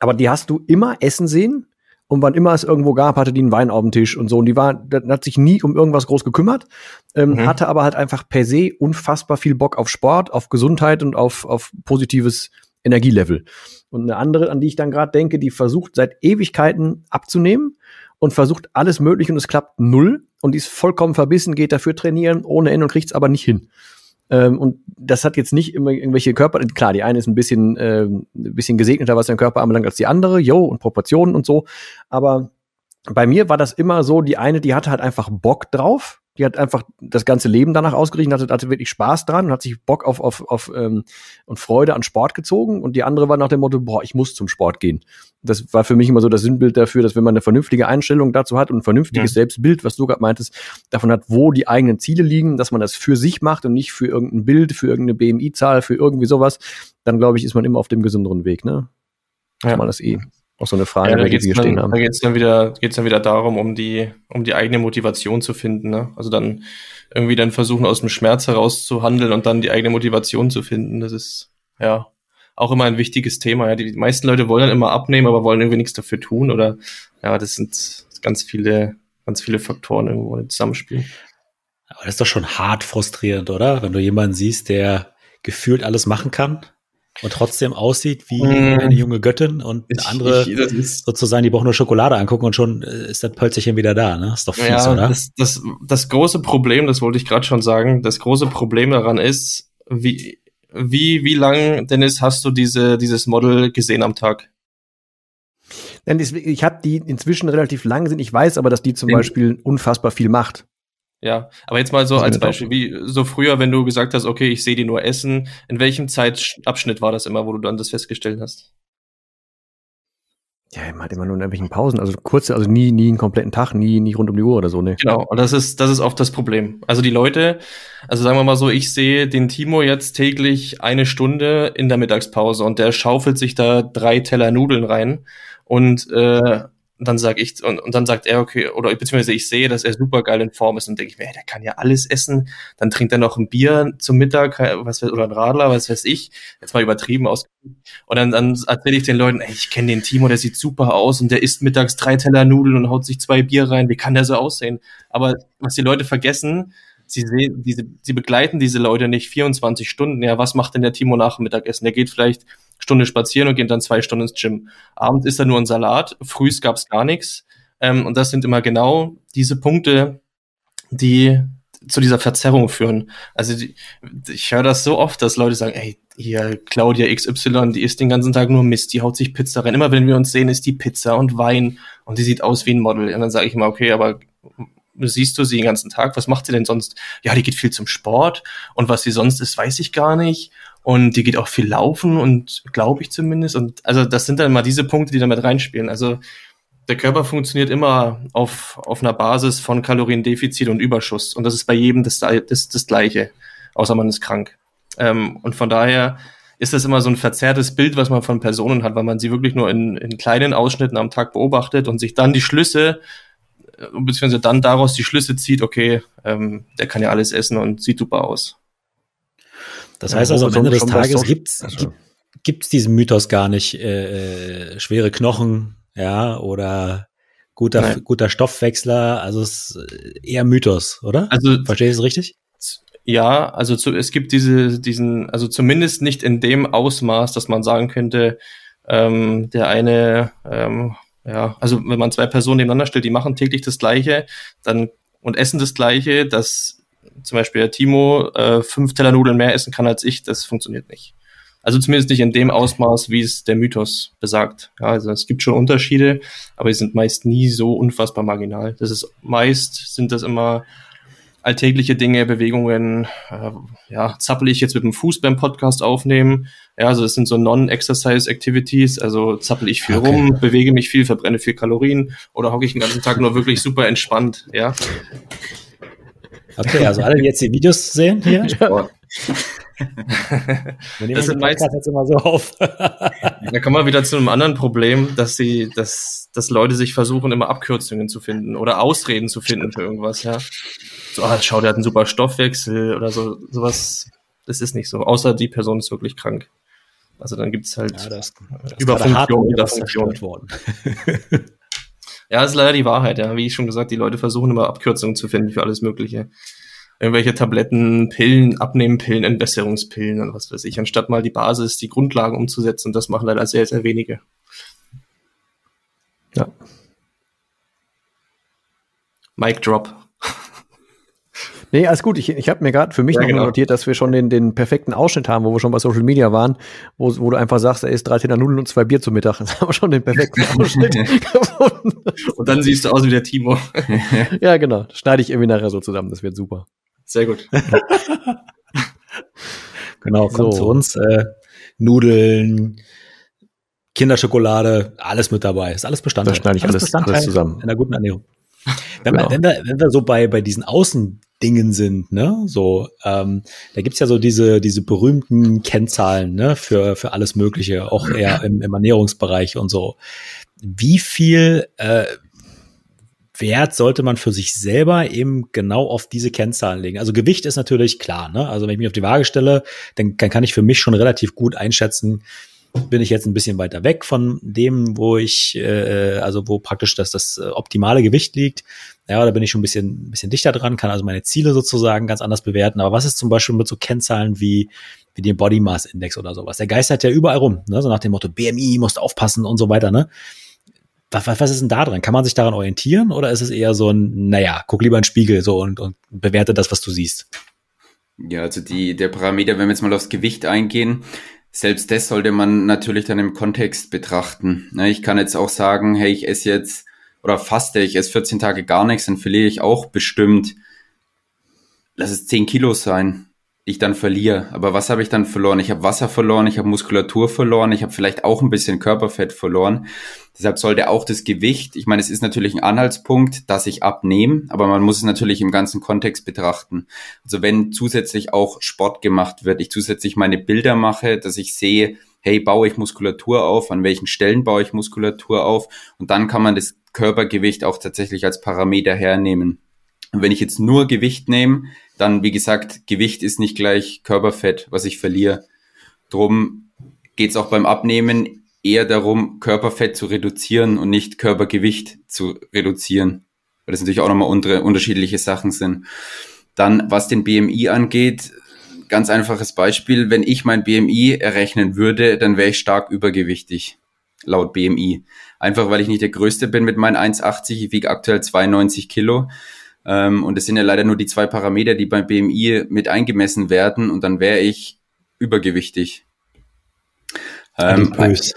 aber die hast du immer essen sehen und wann immer es irgendwo gab, hatte die einen Wein auf dem Tisch und so. Und die war, hat sich nie um irgendwas groß gekümmert, ähm, mhm. hatte aber halt einfach per se unfassbar viel Bock auf Sport, auf Gesundheit und auf, auf positives Energielevel. Und eine andere, an die ich dann gerade denke, die versucht seit Ewigkeiten abzunehmen und versucht alles mögliche und es klappt null und die ist vollkommen verbissen, geht dafür trainieren ohne Ende und kriegt es aber nicht hin. Ähm, und das hat jetzt nicht immer irgendwelche Körper, klar, die eine ist ein bisschen, äh, ein bisschen gesegneter, was den Körper anbelangt, als die andere, jo, und Proportionen und so. Aber bei mir war das immer so, die eine, die hatte halt einfach Bock drauf die hat einfach das ganze Leben danach ausgerichtet, hatte, hatte wirklich Spaß dran und hat sich Bock auf, auf, auf ähm, und Freude an Sport gezogen. Und die andere war nach dem Motto, boah, ich muss zum Sport gehen. Das war für mich immer so das Sinnbild dafür, dass wenn man eine vernünftige Einstellung dazu hat und ein vernünftiges ja. Selbstbild, was du gerade meintest, davon hat, wo die eigenen Ziele liegen, dass man das für sich macht und nicht für irgendein Bild, für irgendeine BMI-Zahl, für irgendwie sowas, dann glaube ich, ist man immer auf dem gesünderen Weg, ne? Ja. Mal das eh auch so eine Frage, ja, da die wir stehen haben. Da geht es dann wieder, geht's dann wieder darum, um die, um die eigene Motivation zu finden. Ne? Also dann irgendwie dann versuchen, aus dem Schmerz heraus zu handeln und dann die eigene Motivation zu finden. Das ist ja auch immer ein wichtiges Thema. Ja. Die meisten Leute wollen dann immer abnehmen, aber wollen irgendwie nichts dafür tun. Oder ja, das sind ganz viele, ganz viele Faktoren irgendwo zusammenspielen. Aber das ist doch schon hart frustrierend, oder? Wenn du jemanden siehst, der gefühlt alles machen kann und trotzdem aussieht wie mm. eine junge Göttin und ich, andere ich, sozusagen, die brauchen nur Schokolade angucken und schon äh, ist das Pölzerchen wieder da, ne? Ist doch fies, ja, oder? Das, das, das große Problem, das wollte ich gerade schon sagen, das große Problem daran ist, wie, wie, wie lang, Dennis, hast du diese, dieses Model gesehen am Tag? Ich habe die inzwischen relativ lang gesehen. Ich weiß aber, dass die zum Beispiel unfassbar viel macht. Ja, aber jetzt mal so als Beispiel, wie so früher, wenn du gesagt hast, okay, ich sehe die nur essen, in welchem Zeitabschnitt war das immer, wo du dann das festgestellt hast? Ja, man hat immer nur in irgendwelchen Pausen, also kurze, also nie, nie einen kompletten Tag, nie, nie rund um die Uhr oder so, ne? Genau, und das ist, das ist oft das Problem. Also die Leute, also sagen wir mal so, ich sehe den Timo jetzt täglich eine Stunde in der Mittagspause und der schaufelt sich da drei Teller Nudeln rein und äh, und dann sage ich, und, und dann sagt er, okay, oder beziehungsweise ich sehe, dass er super geil in Form ist und denke ich mir, hey, der kann ja alles essen. Dann trinkt er noch ein Bier zum Mittag, was oder ein Radler, was weiß ich. Jetzt mal übertrieben aus. Und dann, dann erzähle ich den Leuten, ey, ich kenne den Timo, der sieht super aus und der isst mittags drei Teller Nudeln und haut sich zwei Bier rein. Wie kann der so aussehen? Aber was die Leute vergessen, sie sehen, diese, sie begleiten diese Leute nicht 24 Stunden. Ja, was macht denn der Timo nach dem Mittagessen? Der geht vielleicht Stunde spazieren und gehen dann zwei Stunden ins Gym. Abends ist da nur ein Salat, frühs gab's gar nichts. Ähm, und das sind immer genau diese Punkte, die zu dieser Verzerrung führen. Also die, ich höre das so oft, dass Leute sagen, ey, hier Claudia XY, die isst den ganzen Tag nur Mist, die haut sich Pizza rein. Immer wenn wir uns sehen, ist die Pizza und Wein und die sieht aus wie ein Model. Und dann sage ich immer, okay, aber siehst du sie den ganzen Tag, was macht sie denn sonst? Ja, die geht viel zum Sport und was sie sonst ist, weiß ich gar nicht. Und die geht auch viel laufen und glaube ich zumindest. Und also das sind dann mal diese Punkte, die damit reinspielen. Also der Körper funktioniert immer auf, auf einer Basis von Kaloriendefizit und Überschuss. Und das ist bei jedem das, das, das Gleiche, außer man ist krank. Ähm, und von daher ist das immer so ein verzerrtes Bild, was man von Personen hat, weil man sie wirklich nur in, in kleinen Ausschnitten am Tag beobachtet und sich dann die Schlüsse beziehungsweise dann daraus die Schlüsse zieht, okay, ähm, der kann ja alles essen und sieht super aus. Das heißt also, am Ende des Tages gibt's, also. gibt's diesen Mythos gar nicht, äh, äh, schwere Knochen, ja, oder guter, guter Stoffwechsler, also es ist eher Mythos, oder? Also, verstehe ich es richtig? Ja, also zu, es gibt diese, diesen, also zumindest nicht in dem Ausmaß, dass man sagen könnte, ähm, der eine ähm, ja, also wenn man zwei Personen nebeneinander stellt, die machen täglich das Gleiche, dann und essen das Gleiche, dass zum Beispiel Timo äh, fünf Teller Nudeln mehr essen kann als ich, das funktioniert nicht. Also zumindest nicht in dem Ausmaß, wie es der Mythos besagt. Ja, also es gibt schon Unterschiede, aber die sind meist nie so unfassbar marginal. Das ist meist sind das immer alltägliche Dinge, Bewegungen, äh, ja, zappel ich jetzt mit dem Fuß beim Podcast aufnehmen. Ja, also das sind so Non-Exercise Activities, also zappel ich viel okay. rum, bewege mich viel, verbrenne viel Kalorien oder hocke ich den ganzen Tag nur wirklich super entspannt, ja. Okay, also alle, die jetzt die Videos sehen hier. [laughs] Ja. [laughs] Das sind meist, jetzt immer so auf. [laughs] da kommen wir wieder zu einem anderen Problem, dass sie, dass, dass Leute sich versuchen, immer Abkürzungen zu finden oder Ausreden zu finden für irgendwas, ja. So, ah, schau, der hat einen super Stoffwechsel oder so, sowas. Das ist nicht so. Außer die Person ist wirklich krank. Also dann gibt's halt ja, das, das Überfunktion, Überfunktion. worden. [laughs] ja, das ist leider die Wahrheit, ja. Wie ich schon gesagt, die Leute versuchen immer Abkürzungen zu finden für alles Mögliche irgendwelche Tabletten, Pillen, Abnehmpillen, Entwässerungspillen und was weiß ich, anstatt mal die Basis, die Grundlagen umzusetzen. Das machen leider sehr, sehr wenige. Ja. Mic Drop. Nee, alles gut. Ich, ich habe mir gerade für mich ja, noch genau. notiert, dass wir schon den, den perfekten Ausschnitt haben, wo wir schon bei Social Media waren, wo, wo du einfach sagst, er isst drei Teller Nudeln und zwei Bier zum Mittag. [laughs] Das haben wir schon den perfekten [laughs] Ausschnitt gefunden. Und dann siehst du aus wie der Timo. [laughs] ja, genau. Schneide ich irgendwie nachher so zusammen. Das wird super. Sehr gut. genau, kommt so. zu uns. Äh, Nudeln, Kinderschokolade, alles mit dabei. Ist alles Bestandteil. Da schneide ich alles, alles, alles zusammen. In einer guten Ernährung. Wenn, genau. wir, wenn, wir, wenn wir so bei, bei diesen Außendingen sind, ne, so, ähm, da gibt's ja so diese, diese berühmten Kennzahlen, ne, für, für alles Mögliche, auch eher im, im Ernährungsbereich und so. Wie viel äh, Wert sollte man für sich selber eben genau auf diese Kennzahlen legen. Also Gewicht ist natürlich klar, ne? Also wenn ich mich auf die Waage stelle, dann, dann kann ich für mich schon relativ gut einschätzen, bin ich jetzt ein bisschen weiter weg von dem, wo ich, äh, also wo praktisch das, das äh, optimale Gewicht liegt. Ja, da bin ich schon ein bisschen, ein bisschen dichter dran, kann also meine Ziele sozusagen ganz anders bewerten. Aber was ist zum Beispiel mit so Kennzahlen wie, wie den Body Mass Index oder sowas? Der geistert ja überall rum, ne? so nach dem Motto BMI, musst aufpassen und so weiter, ne? was, was, was ist denn da dran? Kann man sich daran orientieren oder ist es eher so ein, naja, guck lieber in den Spiegel so und, und bewerte das, was du siehst? Ja, also die, der Parameter, wenn wir jetzt mal aufs Gewicht eingehen, selbst das sollte man natürlich dann im Kontext betrachten. Ne, ich kann jetzt auch sagen, hey, ich esse jetzt oder faste, ich esse 14 Tage gar nichts, dann verliere ich auch bestimmt, lass es 10 Kilo sein ich dann verliere. Aber was habe ich dann verloren? Ich habe Wasser verloren, ich habe Muskulatur verloren, ich habe vielleicht auch ein bisschen Körperfett verloren. Deshalb sollte auch das Gewicht, ich meine, es ist natürlich ein Anhaltspunkt, dass ich abnehme, aber man muss es natürlich im ganzen Kontext betrachten. Also wenn zusätzlich auch Sport gemacht wird, ich zusätzlich meine Bilder mache, dass ich sehe, hey, baue ich Muskulatur auf, an welchen Stellen baue ich Muskulatur auf und dann kann man das Körpergewicht auch tatsächlich als Parameter hernehmen. Und wenn ich jetzt nur Gewicht nehme, dann, wie gesagt, Gewicht ist nicht gleich Körperfett, was ich verliere. Drum geht es auch beim Abnehmen eher darum, Körperfett zu reduzieren und nicht Körpergewicht zu reduzieren. Weil das natürlich auch nochmal unter, unterschiedliche Sachen sind. Dann, was den BMI angeht, ganz einfaches Beispiel. Wenn ich mein BMI errechnen würde, dann wäre ich stark übergewichtig, laut BMI. Einfach weil ich nicht der Größte bin mit meinen 1,80. Ich wiege aktuell 92 Kilo. Ähm, und es sind ja leider nur die zwei Parameter, die beim BMI mit eingemessen werden und dann wäre ich übergewichtig. Ähm, adipös.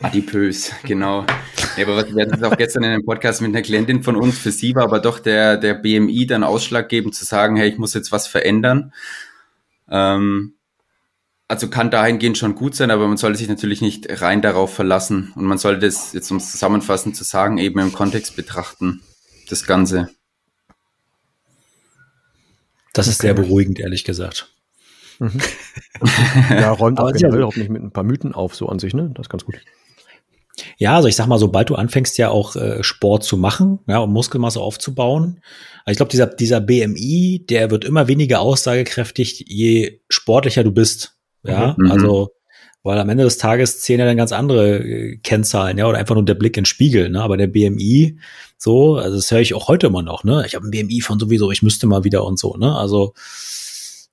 Adipös, genau. Ja, aber was, wir hatten auch gestern in einem Podcast mit einer Klientin von uns, für sie war aber doch der, der BMI dann ausschlaggebend zu sagen, hey, ich muss jetzt was verändern. Ähm, also kann dahingehend schon gut sein, aber man sollte sich natürlich nicht rein darauf verlassen. Und man sollte das jetzt, um es zusammenfassend zu sagen, eben im Kontext betrachten, das Ganze. Das ist okay. sehr beruhigend, ehrlich gesagt. Mhm. [laughs] ja, räumt auch generell auch nicht mit ein paar Mythen auf, so an sich, ne? Das ist ganz gut. Ja, also ich sag mal, sobald du anfängst ja auch äh, Sport zu machen, ja, um Muskelmasse aufzubauen, also ich glaube, dieser, dieser BMI, der wird immer weniger aussagekräftig, je sportlicher du bist. Ja, mhm. also, weil am Ende des Tages zählen ja dann ganz andere äh, Kennzahlen, ja, oder einfach nur der Blick in den Spiegel, ne? Aber der BMI, so, also das höre ich auch heute immer noch, ne? Ich habe ein BMI von sowieso, ich müsste mal wieder und so, ne? Also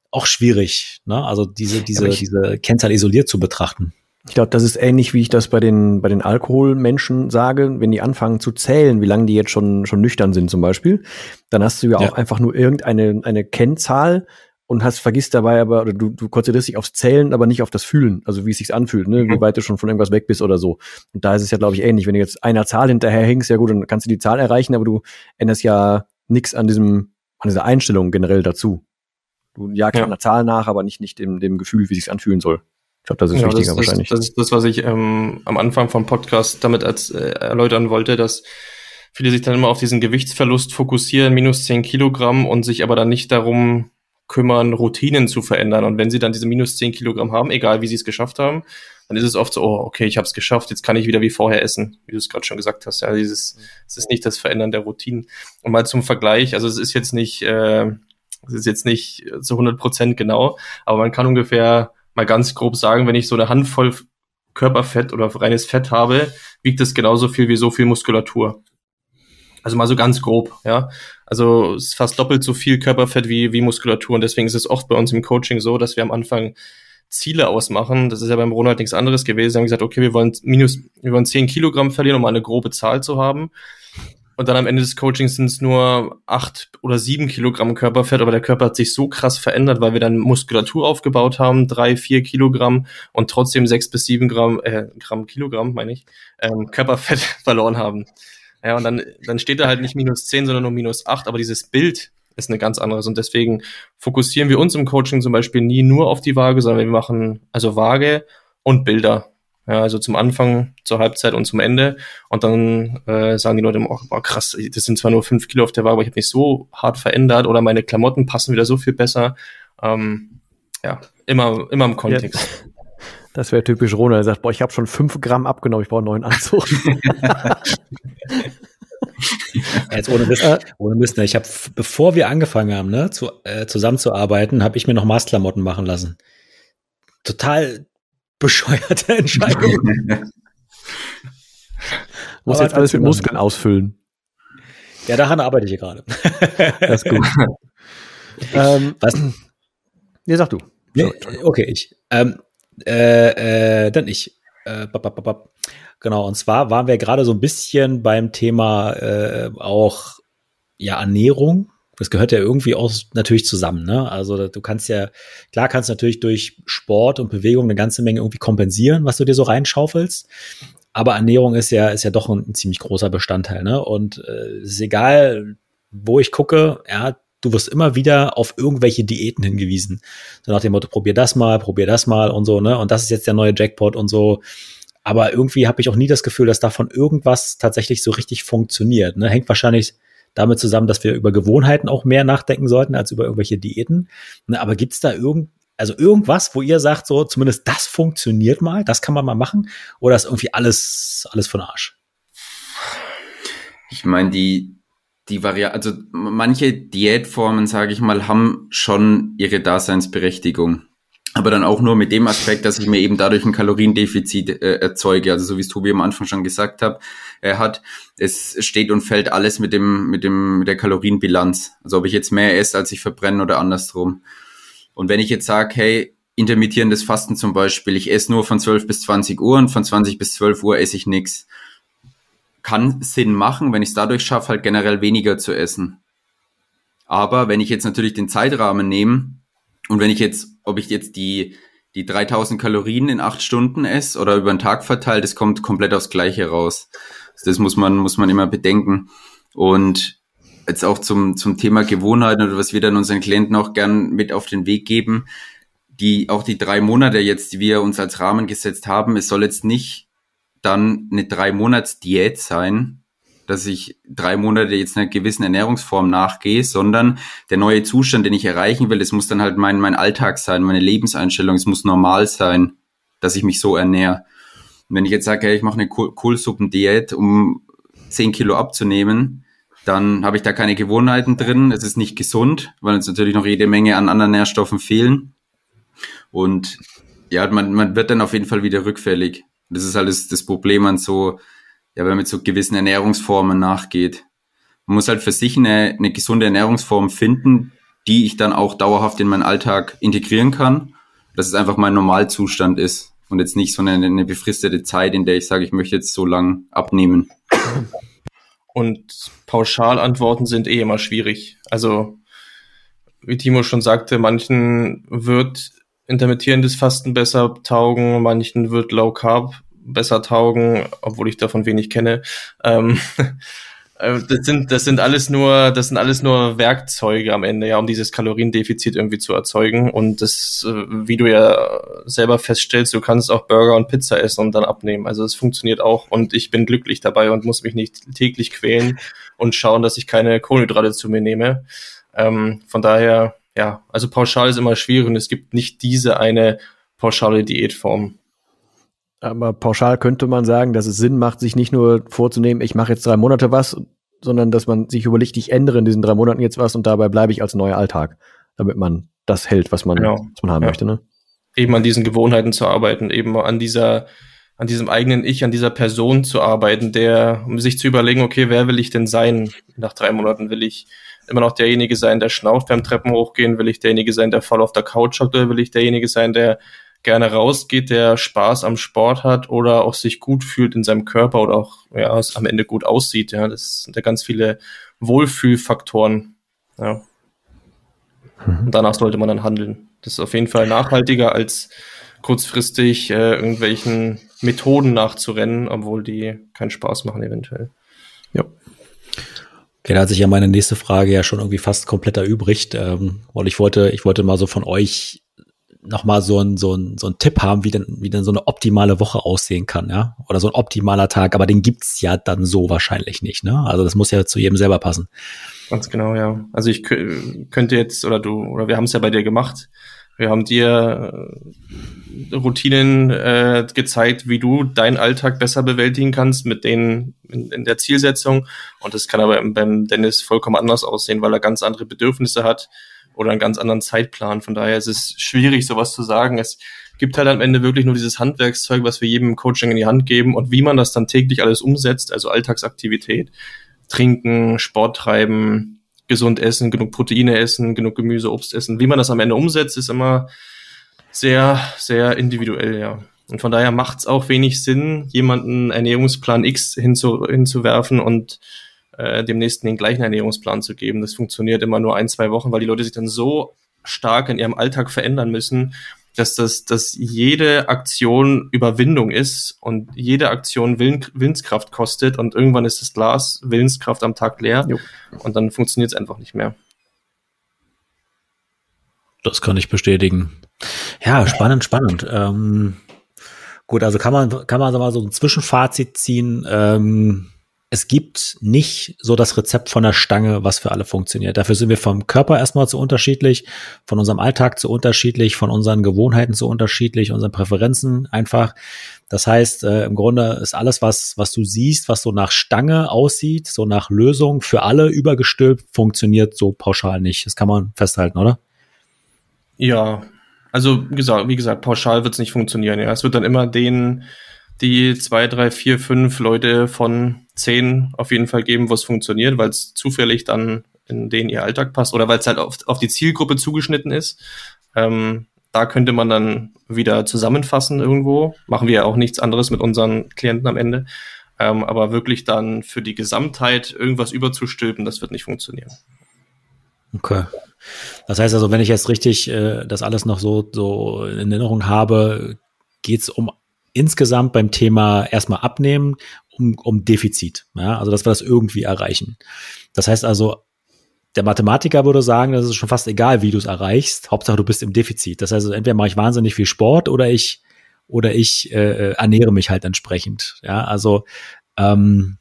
auch schwierig, ne? Also diese, diese, ich, diese Kennzahl isoliert zu betrachten. Ich glaube, das ist ähnlich, wie ich das bei den, bei den Alkoholmenschen sage, wenn die anfangen zu zählen, wie lange die jetzt schon, schon nüchtern sind zum Beispiel, dann hast du ja, ja. auch einfach nur irgendeine eine Kennzahl und hast, vergisst dabei aber, oder du, du konzentrierst dich aufs Zählen, aber nicht auf das Fühlen, also wie es sich anfühlt, ne? Mhm. wie weit du schon von irgendwas weg bist oder so. Und da ist es ja, glaube ich, ähnlich. Wenn du jetzt einer Zahl hinterher hängst, ja gut, dann kannst du die Zahl erreichen, aber du änderst ja nichts an diesem, an dieser Einstellung generell dazu. Du jagst ja. einer Zahl nach, aber nicht, nicht dem, dem Gefühl, wie es sich anfühlen soll. Ich glaube, das ist ja, wichtiger das, wahrscheinlich. Das, das ist das, was ich ähm, am Anfang vom Podcast damit als äh, erläutern wollte, dass viele sich dann immer auf diesen Gewichtsverlust fokussieren, minus zehn Kilogramm und sich aber dann nicht darum kümmern, Routinen zu verändern. Und wenn sie dann diese minus zehn Kilogramm haben, egal wie sie es geschafft haben, dann ist es oft so, oh, okay, ich habe es geschafft, jetzt kann ich wieder wie vorher essen, wie du es gerade schon gesagt hast. Ja, dieses, es ist nicht das Verändern der Routinen. Und mal zum Vergleich, also es ist jetzt nicht, äh, es ist jetzt nicht zu 100 Prozent genau, aber man kann ungefähr mal ganz grob sagen, wenn ich so eine Handvoll Körperfett oder reines Fett habe, wiegt es genauso viel wie so viel Muskulatur. Also mal so ganz grob, ja. Also es ist fast doppelt so viel Körperfett wie, wie Muskulatur. Und deswegen ist es oft bei uns im Coaching so, dass wir am Anfang Ziele ausmachen. Das ist ja beim Ronald nichts anderes gewesen. Wir haben gesagt, okay, wir wollen minus, wir wollen 10 Kilogramm verlieren, um eine grobe Zahl zu haben. Und dann am Ende des Coachings sind es nur acht oder sieben Kilogramm Körperfett, aber der Körper hat sich so krass verändert, weil wir dann Muskulatur aufgebaut haben, drei, vier Kilogramm und trotzdem sechs bis sieben Gramm, äh, Gramm Kilogramm, meine ich, ähm, Körperfett [laughs] verloren haben. Ja, und dann, dann steht da halt nicht minus zehn, sondern nur minus acht, aber dieses Bild ist eine ganz anderes. Und deswegen fokussieren wir uns im Coaching zum Beispiel nie nur auf die Waage, sondern wir machen also Waage und Bilder. Ja, also zum Anfang, zur Halbzeit und zum Ende. Und dann äh, sagen die Leute immer, oh, krass, das sind zwar nur fünf Kilo auf der Waage, aber ich habe mich so hart verändert oder meine Klamotten passen wieder so viel besser. Ähm, ja, immer, immer im Kontext. Ja. Das wäre typisch Rona. Er sagt, boah, ich habe schon fünf Gramm abgenommen, ich brauche einen neuen Anzug. [laughs] Jetzt ohne Mist, äh, ohne Mist ne? ich habe, bevor wir angefangen haben, ne, zu, äh, zusammenzuarbeiten, habe ich mir noch Maßklamotten machen lassen. Total bescheuerte Entscheidung. [laughs] Muss jetzt alles mit Muskeln ausfüllen. Ja, daran arbeite ich hier gerade. [laughs] das ist gut. [laughs] ähm, Was? Ja, sag du. Nee, okay, ich. Ähm, äh, äh, dann ich. Äh, bap, bap, bap. Genau, und zwar waren wir gerade so ein bisschen beim Thema äh, auch ja Ernährung das gehört ja irgendwie auch natürlich zusammen. Ne? Also du kannst ja, klar kannst natürlich durch Sport und Bewegung eine ganze Menge irgendwie kompensieren, was du dir so reinschaufelst. Aber Ernährung ist ja, ist ja doch ein, ein ziemlich großer Bestandteil. Ne? Und äh, ist egal, wo ich gucke, ja, du wirst immer wieder auf irgendwelche Diäten hingewiesen. So nach dem Motto, probier das mal, probier das mal und so, ne? Und das ist jetzt der neue Jackpot und so. Aber irgendwie habe ich auch nie das Gefühl, dass davon irgendwas tatsächlich so richtig funktioniert. Ne? Hängt wahrscheinlich damit zusammen, dass wir über Gewohnheiten auch mehr nachdenken sollten als über irgendwelche Diäten. Ne, aber gibt's da irgend, also irgendwas, wo ihr sagt, so zumindest das funktioniert mal, das kann man mal machen, oder ist irgendwie alles, alles von Arsch? Ich meine, die, die Variante, also manche Diätformen, sage ich mal, haben schon ihre Daseinsberechtigung aber dann auch nur mit dem Aspekt, dass ich mir eben dadurch ein Kaloriendefizit äh, erzeuge. Also so wie es Tobi am Anfang schon gesagt hat, er hat, es steht und fällt alles mit dem, mit dem, mit der Kalorienbilanz. Also ob ich jetzt mehr esse, als ich verbrenne oder andersrum. Und wenn ich jetzt sage, hey, intermittierendes Fasten zum Beispiel, ich esse nur von 12 bis 20 Uhr und von 20 bis 12 Uhr esse ich nichts. Kann Sinn machen, wenn ich es dadurch schaffe, halt generell weniger zu essen. Aber wenn ich jetzt natürlich den Zeitrahmen nehme, und wenn ich jetzt, ob ich jetzt die, die 3000 Kalorien in acht Stunden esse oder über den Tag verteilt, das kommt komplett aufs Gleiche raus. Das muss man, muss man immer bedenken. Und jetzt auch zum, zum Thema Gewohnheiten oder was wir dann unseren Klienten auch gern mit auf den Weg geben. Die, auch die drei Monate jetzt, die wir uns als Rahmen gesetzt haben, es soll jetzt nicht dann eine drei Monats Diät sein, dass ich drei Monate jetzt einer gewissen Ernährungsform nachgehe, sondern der neue Zustand, den ich erreichen will, es muss dann halt mein, mein Alltag sein, meine Lebenseinstellung, es muss normal sein, dass ich mich so ernähre. Und wenn ich jetzt sage, hey, ich mache eine Kohlsuppendiät, um zehn Kilo abzunehmen, dann habe ich da keine Gewohnheiten drin, es ist nicht gesund, weil uns natürlich noch jede Menge an anderen Nährstoffen fehlen. Und ja, man, man wird dann auf jeden Fall wieder rückfällig. Das ist alles das Problem an so ja, wenn man mit so gewissen Ernährungsformen nachgeht. Man muss halt für sich eine, eine gesunde Ernährungsform finden, die ich dann auch dauerhaft in meinen Alltag integrieren kann, dass es einfach mein Normalzustand ist und jetzt nicht so eine, eine befristete Zeit, in der ich sage, ich möchte jetzt so lang abnehmen. Und Pauschalantworten sind eh immer schwierig. Also, wie Timo schon sagte, manchen wird intermittierendes Fasten besser taugen, manchen wird Low Carb besser taugen, obwohl ich davon wenig kenne. Ähm, [laughs] äh, das sind, das sind alles nur, das sind alles nur Werkzeuge am Ende, ja, um dieses Kaloriendefizit irgendwie zu erzeugen. Und das, äh, wie du ja selber feststellst, du kannst auch Burger und Pizza essen und dann abnehmen. Also es funktioniert auch und ich bin glücklich dabei und muss mich nicht täglich quälen und schauen, dass ich keine Kohlenhydrate zu mir nehme. Ähm, von daher, ja, also pauschal ist immer schwierig und es gibt nicht diese eine pauschale Diätform. Aber pauschal könnte man sagen, dass es Sinn macht, sich nicht nur vorzunehmen, ich mache jetzt drei Monate was, sondern dass man sich überlegt, ich ändere in diesen drei Monaten jetzt was und dabei bleibe ich als neuer Alltag, damit man das hält, was man, genau. was man haben ja. möchte. Ne? Eben an diesen Gewohnheiten zu arbeiten, eben an dieser, an diesem eigenen Ich, an dieser Person zu arbeiten, der, um sich zu überlegen, okay, wer will ich denn sein? Nach drei Monaten will ich immer noch derjenige sein, der schnauft beim Treppen hochgehen? Will ich derjenige sein, der voll auf der Couch hockt? Oder will ich derjenige sein, der gerne rausgeht, der Spaß am Sport hat oder auch sich gut fühlt in seinem Körper oder auch ja, es am Ende gut aussieht. Ja, das sind ja ganz viele Wohlfühlfaktoren. Ja. Mhm. Und danach sollte man dann handeln. Das ist auf jeden Fall nachhaltiger als kurzfristig äh, irgendwelchen Methoden nachzurennen, obwohl die keinen Spaß machen eventuell. Ja. Okay, da hat sich ja meine nächste Frage ja schon irgendwie fast komplett erübrigt, ähm, weil ich wollte, ich wollte mal so von euch nochmal so ein, so ein, so ein Tipp haben, wie denn, wie denn so eine optimale Woche aussehen kann, ja. Oder so ein optimaler Tag, aber den gibt's ja dann so wahrscheinlich nicht, ne? Also das muss ja zu jedem selber passen. Ganz genau, ja. Also ich könnte jetzt, oder du, oder wir haben es ja bei dir gemacht. Wir haben dir äh, Routinen äh, gezeigt, wie du deinen Alltag besser bewältigen kannst mit denen in, in der Zielsetzung. Und das kann aber beim Dennis vollkommen anders aussehen, weil er ganz andere Bedürfnisse hat oder einen ganz anderen Zeitplan. Von daher ist es schwierig, sowas zu sagen. Es gibt halt am Ende wirklich nur dieses Handwerkszeug, was wir jedem Coaching in die Hand geben und wie man das dann täglich alles umsetzt, also Alltagsaktivität, trinken, Sport treiben, gesund essen, genug Proteine essen, genug Gemüse, Obst essen. Wie man das am Ende umsetzt, ist immer sehr, sehr individuell, ja. Und von daher macht es auch wenig Sinn, jemanden Ernährungsplan X hinzu, hinzuwerfen und äh, dem nächsten den gleichen Ernährungsplan zu geben. Das funktioniert immer nur ein, zwei Wochen, weil die Leute sich dann so stark in ihrem Alltag verändern müssen, dass das, dass jede Aktion Überwindung ist und jede Aktion Willen, Willenskraft kostet und irgendwann ist das Glas Willenskraft am Tag leer jo. und dann funktioniert es einfach nicht mehr. Das kann ich bestätigen. Ja, spannend, spannend. Ähm, gut, also kann man, kann man so mal so ein Zwischenfazit ziehen. Ähm, es gibt nicht so das Rezept von der Stange, was für alle funktioniert. Dafür sind wir vom Körper erstmal zu unterschiedlich, von unserem Alltag zu unterschiedlich, von unseren Gewohnheiten zu unterschiedlich, unseren Präferenzen einfach. Das heißt, äh, im Grunde ist alles, was, was du siehst, was so nach Stange aussieht, so nach Lösung für alle übergestülpt, funktioniert so pauschal nicht. Das kann man festhalten, oder? Ja, also wie gesagt, wie gesagt pauschal wird es nicht funktionieren. Ja, es wird dann immer den die zwei, drei, vier, fünf Leute von zehn auf jeden Fall geben, wo es funktioniert, weil es zufällig dann in den ihr Alltag passt oder weil es halt auf, auf die Zielgruppe zugeschnitten ist. Ähm, da könnte man dann wieder zusammenfassen irgendwo. Machen wir ja auch nichts anderes mit unseren Klienten am Ende. Ähm, aber wirklich dann für die Gesamtheit irgendwas überzustülpen, das wird nicht funktionieren. Okay. Das heißt also, wenn ich jetzt richtig äh, das alles noch so, so in Erinnerung habe, geht es um insgesamt beim Thema erstmal abnehmen, um, um Defizit. Ja, also dass wir das irgendwie erreichen. Das heißt also, der Mathematiker würde sagen, das ist schon fast egal, wie du es erreichst. Hauptsache, du bist im Defizit. Das heißt, also, entweder mache ich wahnsinnig viel Sport oder ich oder ich äh, ernähre mich halt entsprechend. Ja, also ähm,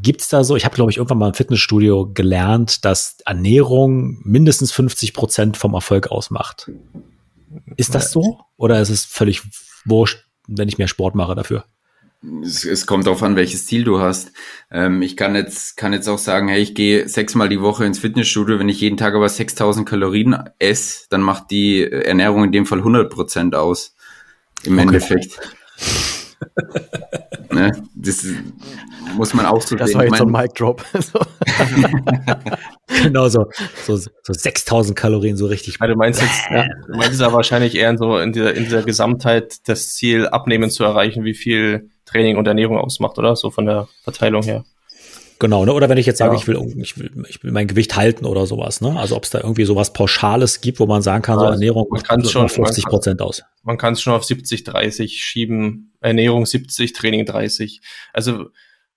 gibt's da so? Ich habe glaube ich irgendwann mal im Fitnessstudio gelernt, dass Ernährung mindestens 50 Prozent vom Erfolg ausmacht. Ist das so? Oder ist es völlig wurscht, wenn ich mehr Sport mache dafür? Es, es kommt darauf an, welches Ziel du hast. Ähm, ich kann jetzt, kann jetzt auch sagen, hey, ich gehe sechsmal die Woche ins Fitnessstudio. Wenn ich jeden Tag aber 6000 Kalorien esse, dann macht die Ernährung in dem Fall 100 Prozent aus. Im okay. Endeffekt. Ne? Das muss man auch so Das war jetzt so ein Mic Drop. [laughs] [laughs] genau so, so, so 6000 Kalorien, so richtig. Also du meinst jetzt, ja, du meinst ja wahrscheinlich eher so in dieser, in dieser Gesamtheit das Ziel abnehmen zu erreichen, wie viel Training und Ernährung ausmacht, oder? So von der Verteilung her. Genau, ne? Oder wenn ich jetzt sage, ja. ich, will, ich, will, ich will mein Gewicht halten oder sowas, ne? Also ob es da irgendwie sowas Pauschales gibt, wo man sagen kann, so Ernährung man kann schon 50 Prozent aus. Man kann es schon auf 70, 30 schieben, Ernährung 70, Training 30. Also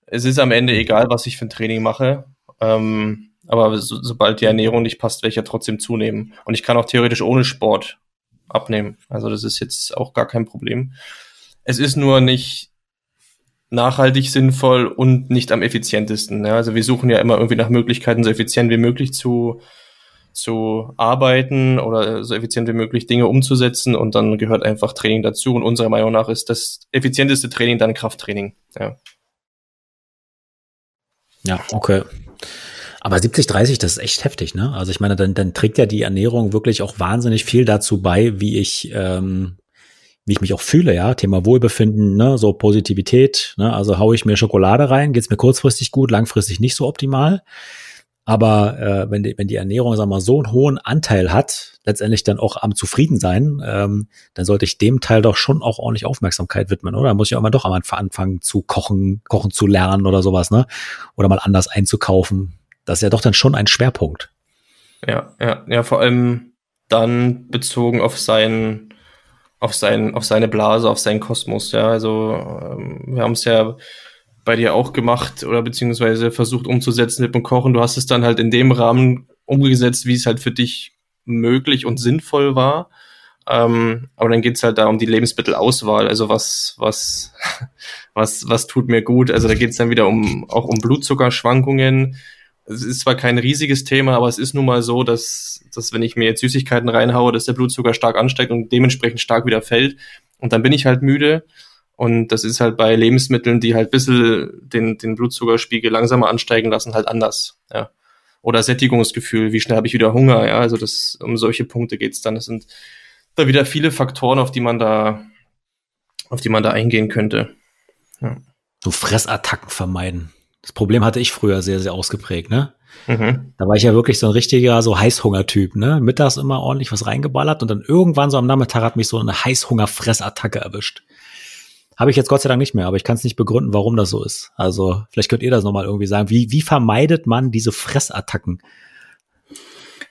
es ist am Ende egal, was ich für ein Training mache. Ähm, aber so, sobald die Ernährung nicht passt, werde ich ja trotzdem zunehmen. Und ich kann auch theoretisch ohne Sport abnehmen. Also das ist jetzt auch gar kein Problem. Es ist nur nicht nachhaltig sinnvoll und nicht am effizientesten. Ja, also wir suchen ja immer irgendwie nach Möglichkeiten, so effizient wie möglich zu, zu arbeiten oder so effizient wie möglich Dinge umzusetzen und dann gehört einfach Training dazu und unserer Meinung nach ist das effizienteste Training dann Krafttraining. Ja, ja okay. Aber 70, 30, das ist echt heftig, ne? Also ich meine, dann, dann trägt ja die Ernährung wirklich auch wahnsinnig viel dazu bei, wie ich ähm, wie ich mich auch fühle, ja, Thema Wohlbefinden, ne, so Positivität, ne, also haue ich mir Schokolade rein, geht's mir kurzfristig gut, langfristig nicht so optimal. Aber äh, wenn, die, wenn die Ernährung, sagen wir mal, so einen hohen Anteil hat, letztendlich dann auch am Zufriedensein, ähm, dann sollte ich dem Teil doch schon auch ordentlich Aufmerksamkeit widmen, oder? Muss ich auch mal doch am Anfang anfangen zu kochen, kochen zu lernen oder sowas, ne? Oder mal anders einzukaufen. Das ist ja doch dann schon ein Schwerpunkt. Ja, ja, ja, vor allem dann bezogen auf sein auf, sein, auf seine Blase, auf seinen Kosmos. Ja, also ähm, wir haben es ja bei dir auch gemacht oder beziehungsweise versucht umzusetzen mit dem Kochen. Du hast es dann halt in dem Rahmen umgesetzt, wie es halt für dich möglich und sinnvoll war. Ähm, aber dann geht's halt da um die Lebensmittelauswahl. Also was, was, [laughs] was, was tut mir gut? Also da geht's dann wieder um auch um Blutzuckerschwankungen, es ist zwar kein riesiges Thema, aber es ist nun mal so, dass, dass wenn ich mir jetzt Süßigkeiten reinhaue, dass der Blutzucker stark ansteigt und dementsprechend stark wieder fällt. Und dann bin ich halt müde. Und das ist halt bei Lebensmitteln, die halt bisschen den, den Blutzuckerspiegel langsamer ansteigen lassen, halt anders. Ja. Oder Sättigungsgefühl, wie schnell habe ich wieder Hunger, ja. Also das, um solche Punkte geht's dann. Das sind da wieder viele Faktoren, auf die man da, auf die man da eingehen könnte. Ja. So Fressattacken vermeiden. Das Problem hatte ich früher sehr, sehr ausgeprägt, ne? Mhm. Da war ich ja wirklich so ein richtiger so Heißhungertyp, ne? Mittags immer ordentlich was reingeballert und dann irgendwann so am Nachmittag hat mich so eine Heißhunger-Fressattacke erwischt. Habe ich jetzt Gott sei Dank nicht mehr, aber ich kann es nicht begründen, warum das so ist. Also vielleicht könnt ihr das nochmal irgendwie sagen. Wie, wie vermeidet man diese Fressattacken?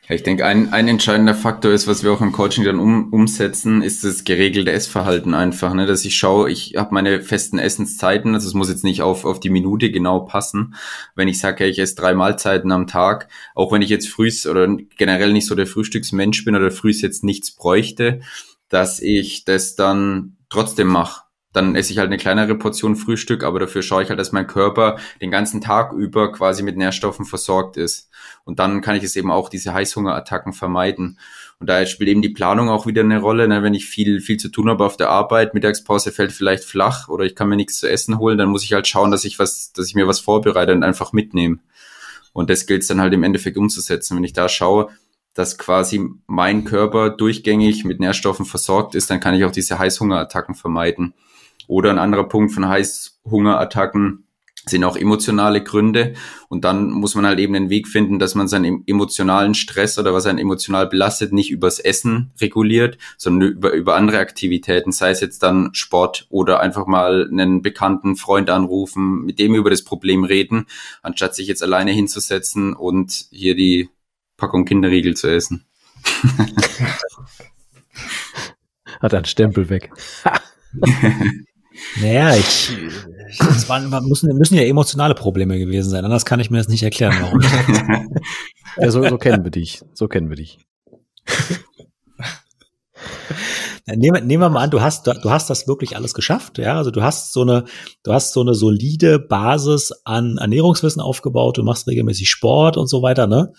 Ja, ich denke, ein, ein entscheidender Faktor ist, was wir auch im Coaching dann um, umsetzen, ist das geregelte Essverhalten einfach, ne? dass ich schaue, ich habe meine festen Essenszeiten, also es muss jetzt nicht auf, auf die Minute genau passen. Wenn ich sage, ja, ich esse drei Mahlzeiten am Tag, auch wenn ich jetzt frühs oder generell nicht so der Frühstücksmensch bin oder frühs jetzt nichts bräuchte, dass ich das dann trotzdem mache dann esse ich halt eine kleinere Portion Frühstück, aber dafür schaue ich halt, dass mein Körper den ganzen Tag über quasi mit Nährstoffen versorgt ist. Und dann kann ich es eben auch diese Heißhungerattacken vermeiden. Und da spielt eben die Planung auch wieder eine Rolle. Ne? Wenn ich viel, viel zu tun habe auf der Arbeit, Mittagspause fällt vielleicht flach oder ich kann mir nichts zu essen holen, dann muss ich halt schauen, dass ich was, dass ich mir was vorbereite und einfach mitnehme. Und das gilt es dann halt im Endeffekt umzusetzen. Wenn ich da schaue, dass quasi mein Körper durchgängig mit Nährstoffen versorgt ist, dann kann ich auch diese Heißhungerattacken vermeiden. Oder ein anderer Punkt von Heißhungerattacken sind auch emotionale Gründe. Und dann muss man halt eben den Weg finden, dass man seinen emotionalen Stress oder was einen emotional belastet, nicht übers Essen reguliert, sondern über, über andere Aktivitäten, sei es jetzt dann Sport oder einfach mal einen bekannten Freund anrufen, mit dem über das Problem reden, anstatt sich jetzt alleine hinzusetzen und hier die Packung Kinderriegel zu essen. [laughs] Hat einen Stempel weg. [laughs] naja, ich, ich das waren, müssen, müssen ja emotionale Probleme gewesen sein. Anders kann ich mir das nicht erklären, warum. [laughs] ja, so, so kennen wir dich. So kennen wir dich. Nehmen, nehmen wir mal an, du hast, du hast das wirklich alles geschafft, ja. Also du hast so eine, du hast so eine solide Basis an Ernährungswissen aufgebaut, du machst regelmäßig Sport und so weiter, ne?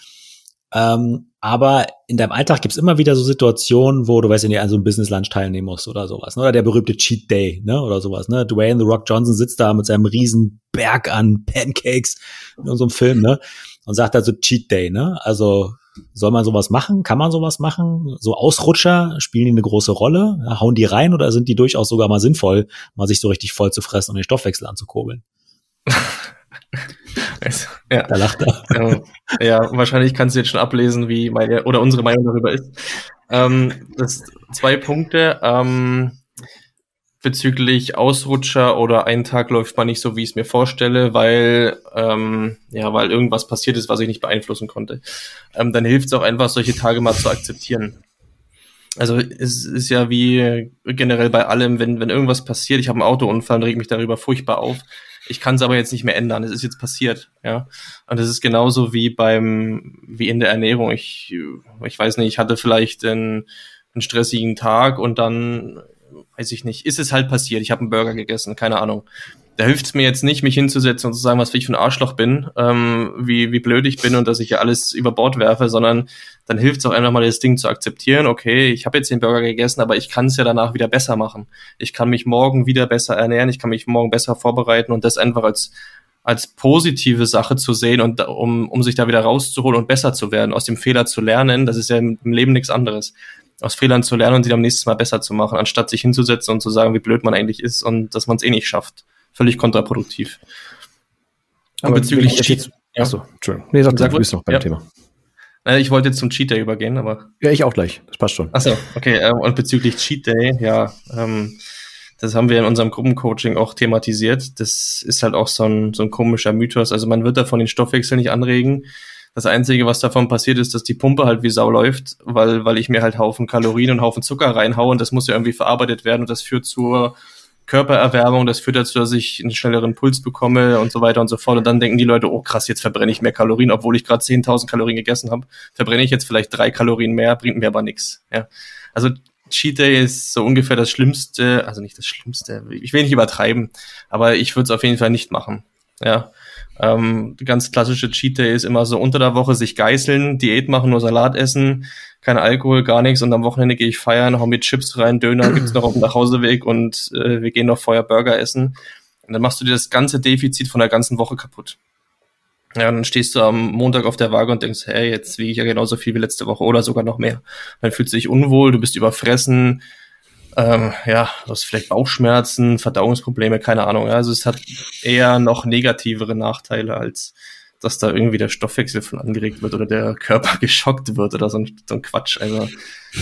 Ähm, aber in deinem Alltag gibt's immer wieder so Situationen, wo du weißt nicht, an so einem Business Lunch teilnehmen musst oder sowas, ne? Oder der berühmte Cheat Day, ne? Oder sowas, ne? Dwayne The Rock Johnson sitzt da mit seinem riesen Berg an Pancakes in unserem Film, ne? Und sagt also Cheat Day, ne? Also soll man sowas machen? Kann man sowas machen? So Ausrutscher, spielen die eine große Rolle? Hauen die rein oder sind die durchaus sogar mal sinnvoll, mal sich so richtig voll zu fressen und den Stoffwechsel anzukurbeln? [laughs] [laughs] ja. Da lacht er. ja, wahrscheinlich kannst du jetzt schon ablesen, wie meine oder unsere Meinung darüber ist. Ähm, das zwei Punkte. Ähm, bezüglich Ausrutscher oder ein Tag läuft man nicht so, wie ich es mir vorstelle, weil ähm, ja, weil irgendwas passiert ist, was ich nicht beeinflussen konnte. Ähm, dann hilft es auch einfach, solche Tage mal zu akzeptieren. Also es ist ja wie generell bei allem, wenn, wenn irgendwas passiert, ich habe einen Autounfall und reg mich darüber furchtbar auf. Ich kann es aber jetzt nicht mehr ändern. Es ist jetzt passiert, ja. Und es ist genauso wie beim, wie in der Ernährung. Ich, ich weiß nicht, ich hatte vielleicht einen, einen stressigen Tag und dann weiß ich nicht, ist es halt passiert. Ich habe einen Burger gegessen, keine Ahnung. Da hilft es mir jetzt nicht, mich hinzusetzen und zu sagen, was ich für ein Arschloch bin, ähm, wie, wie blöd ich bin und dass ich ja alles über Bord werfe, sondern dann hilft es auch einfach mal, das Ding zu akzeptieren. Okay, ich habe jetzt den Burger gegessen, aber ich kann es ja danach wieder besser machen. Ich kann mich morgen wieder besser ernähren, ich kann mich morgen besser vorbereiten und das einfach als als positive Sache zu sehen und um, um sich da wieder rauszuholen und besser zu werden, aus dem Fehler zu lernen, das ist ja im Leben nichts anderes aus Fehlern zu lernen und sie dann nächsten Mal besser zu machen, anstatt sich hinzusetzen und zu sagen, wie blöd man eigentlich ist und dass man es eh nicht schafft. Völlig kontraproduktiv. Und aber bezüglich Cheat. Ja. Achso, Entschuldigung. Nee, sag, sag du bist noch beim ja. Thema. Ich wollte jetzt zum Cheat Day übergehen, aber. Ja, ich auch gleich. Das passt schon. Achso, okay. Äh, und bezüglich Cheat Day, ja, ähm, das haben wir in unserem Gruppencoaching auch thematisiert. Das ist halt auch so ein, so ein komischer Mythos. Also man wird davon den Stoffwechsel nicht anregen. Das Einzige, was davon passiert, ist, dass die Pumpe halt wie Sau läuft, weil, weil ich mir halt Haufen Kalorien und Haufen Zucker reinhaue und das muss ja irgendwie verarbeitet werden und das führt zur Körpererwärmung, das führt dazu, dass ich einen schnelleren Puls bekomme und so weiter und so fort. Und dann denken die Leute, oh krass, jetzt verbrenne ich mehr Kalorien, obwohl ich gerade 10.000 Kalorien gegessen habe. Verbrenne ich jetzt vielleicht drei Kalorien mehr, bringt mir aber nichts. Ja. Also Cheat Day ist so ungefähr das Schlimmste, also nicht das Schlimmste, ich will nicht übertreiben, aber ich würde es auf jeden Fall nicht machen. Ja. Ähm, ganz klassische Cheat Day ist immer so unter der Woche sich geißeln, Diät machen, nur Salat essen, kein Alkohol, gar nichts und am Wochenende gehe ich feiern, hau mir Chips rein, Döner [clears throat] gibt's noch auf dem Nachhauseweg und äh, wir gehen noch vorher Burger essen. Und dann machst du dir das ganze Defizit von der ganzen Woche kaputt. Ja, dann stehst du am Montag auf der Waage und denkst, hey, jetzt wiege ich ja genauso viel wie letzte Woche oder sogar noch mehr. Dann fühlst du dich unwohl, du bist überfressen, ähm, ja, du hast vielleicht Bauchschmerzen, Verdauungsprobleme, keine Ahnung. Also es hat eher noch negativere Nachteile, als dass da irgendwie der Stoffwechsel von angeregt wird oder der Körper [laughs] geschockt wird oder so ein, so ein Quatsch. Also,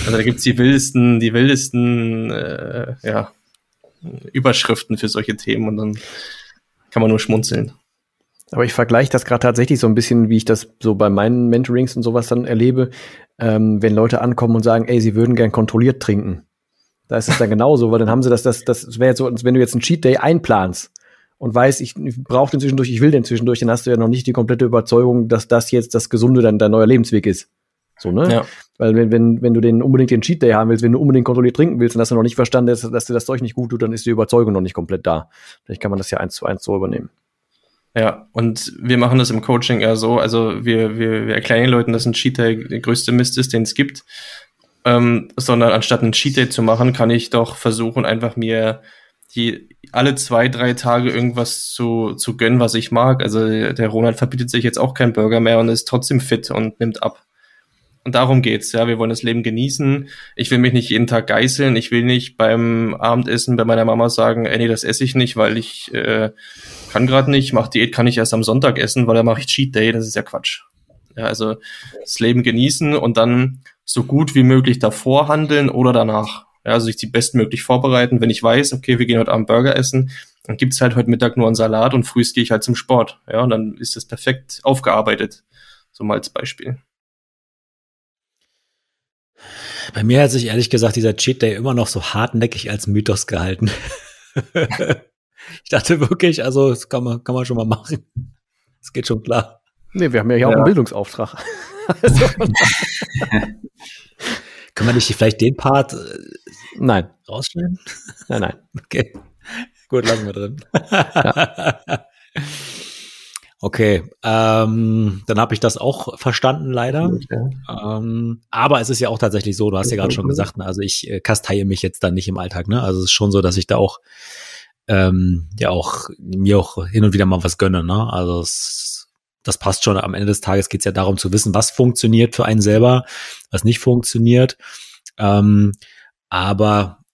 also da gibt's die wildesten, die wildesten äh, ja, Überschriften für solche Themen und dann kann man nur schmunzeln. Aber ich vergleiche das gerade tatsächlich so ein bisschen, wie ich das so bei meinen Mentorings und sowas dann erlebe, ähm, wenn Leute ankommen und sagen, ey, sie würden gern kontrolliert trinken. Da ist es dann genauso, weil dann haben sie das, das, das wäre jetzt so, wenn du jetzt einen Cheat Day einplanst und weißt, ich brauche den zwischendurch, ich will den zwischendurch, dann hast du ja noch nicht die komplette Überzeugung, dass das jetzt das Gesunde dann dein neuer Lebensweg ist. So, ne? Ja. Weil wenn, wenn, wenn du den unbedingt den Cheat Day haben willst, wenn du unbedingt kontrolliert trinken willst, dann hast du noch nicht verstanden, dass, dass dir das Zeug nicht gut tut, dann ist die Überzeugung noch nicht komplett da. Vielleicht kann man das ja eins zu eins so übernehmen. Ja, und wir machen das im Coaching eher so, also wir, wir, wir erklären den Leuten, dass ein Cheat Day der größte Mist ist, den es gibt ähm, sondern anstatt ein Cheat Day zu machen, kann ich doch versuchen, einfach mir die alle zwei, drei Tage irgendwas zu, zu gönnen, was ich mag. Also der Ronald verbietet sich jetzt auch keinen Burger mehr und ist trotzdem fit und nimmt ab. Und darum geht's, ja. Wir wollen das Leben genießen. Ich will mich nicht jeden Tag geißeln. Ich will nicht beim Abendessen bei meiner Mama sagen, ey, nee, das esse ich nicht, weil ich äh, kann gerade nicht. Mach Diät kann ich erst am Sonntag essen, weil da mache ich Cheat Day. Das ist ja Quatsch. Ja, also das Leben genießen und dann so gut wie möglich davor handeln oder danach. Ja, also sich die bestmöglich vorbereiten. Wenn ich weiß, okay, wir gehen heute Abend Burger essen, dann gibt's halt heute Mittag nur einen Salat und frühst gehe ich halt zum Sport. Ja, und dann ist das perfekt aufgearbeitet. So mal als Beispiel. Bei mir hat sich ehrlich gesagt dieser Cheat Day immer noch so hartnäckig als Mythos gehalten. [laughs] ich dachte wirklich, also das kann man, kann man schon mal machen. Das geht schon klar. Nee, wir haben ja hier ja. auch einen Bildungsauftrag. Also. [laughs] Kann man nicht vielleicht den Part äh, nein. rausschneiden? Nein, nein. [laughs] Okay. Gut, lassen wir drin. ja. Okay, ähm, dann habe ich das auch verstanden, leider. Okay. Ähm, aber es ist ja auch tatsächlich so, du hast ja gerade schon gesagt, ne, also ich äh, kasteie mich jetzt dann nicht im Alltag, ne? Also es ist schon so, dass ich da auch ähm, ja auch mir auch hin und wieder mal was gönne, ne? Also es, das passt schon. Am Ende des Tages geht es ja darum zu wissen, was funktioniert für einen selber, was nicht funktioniert. Ähm, aber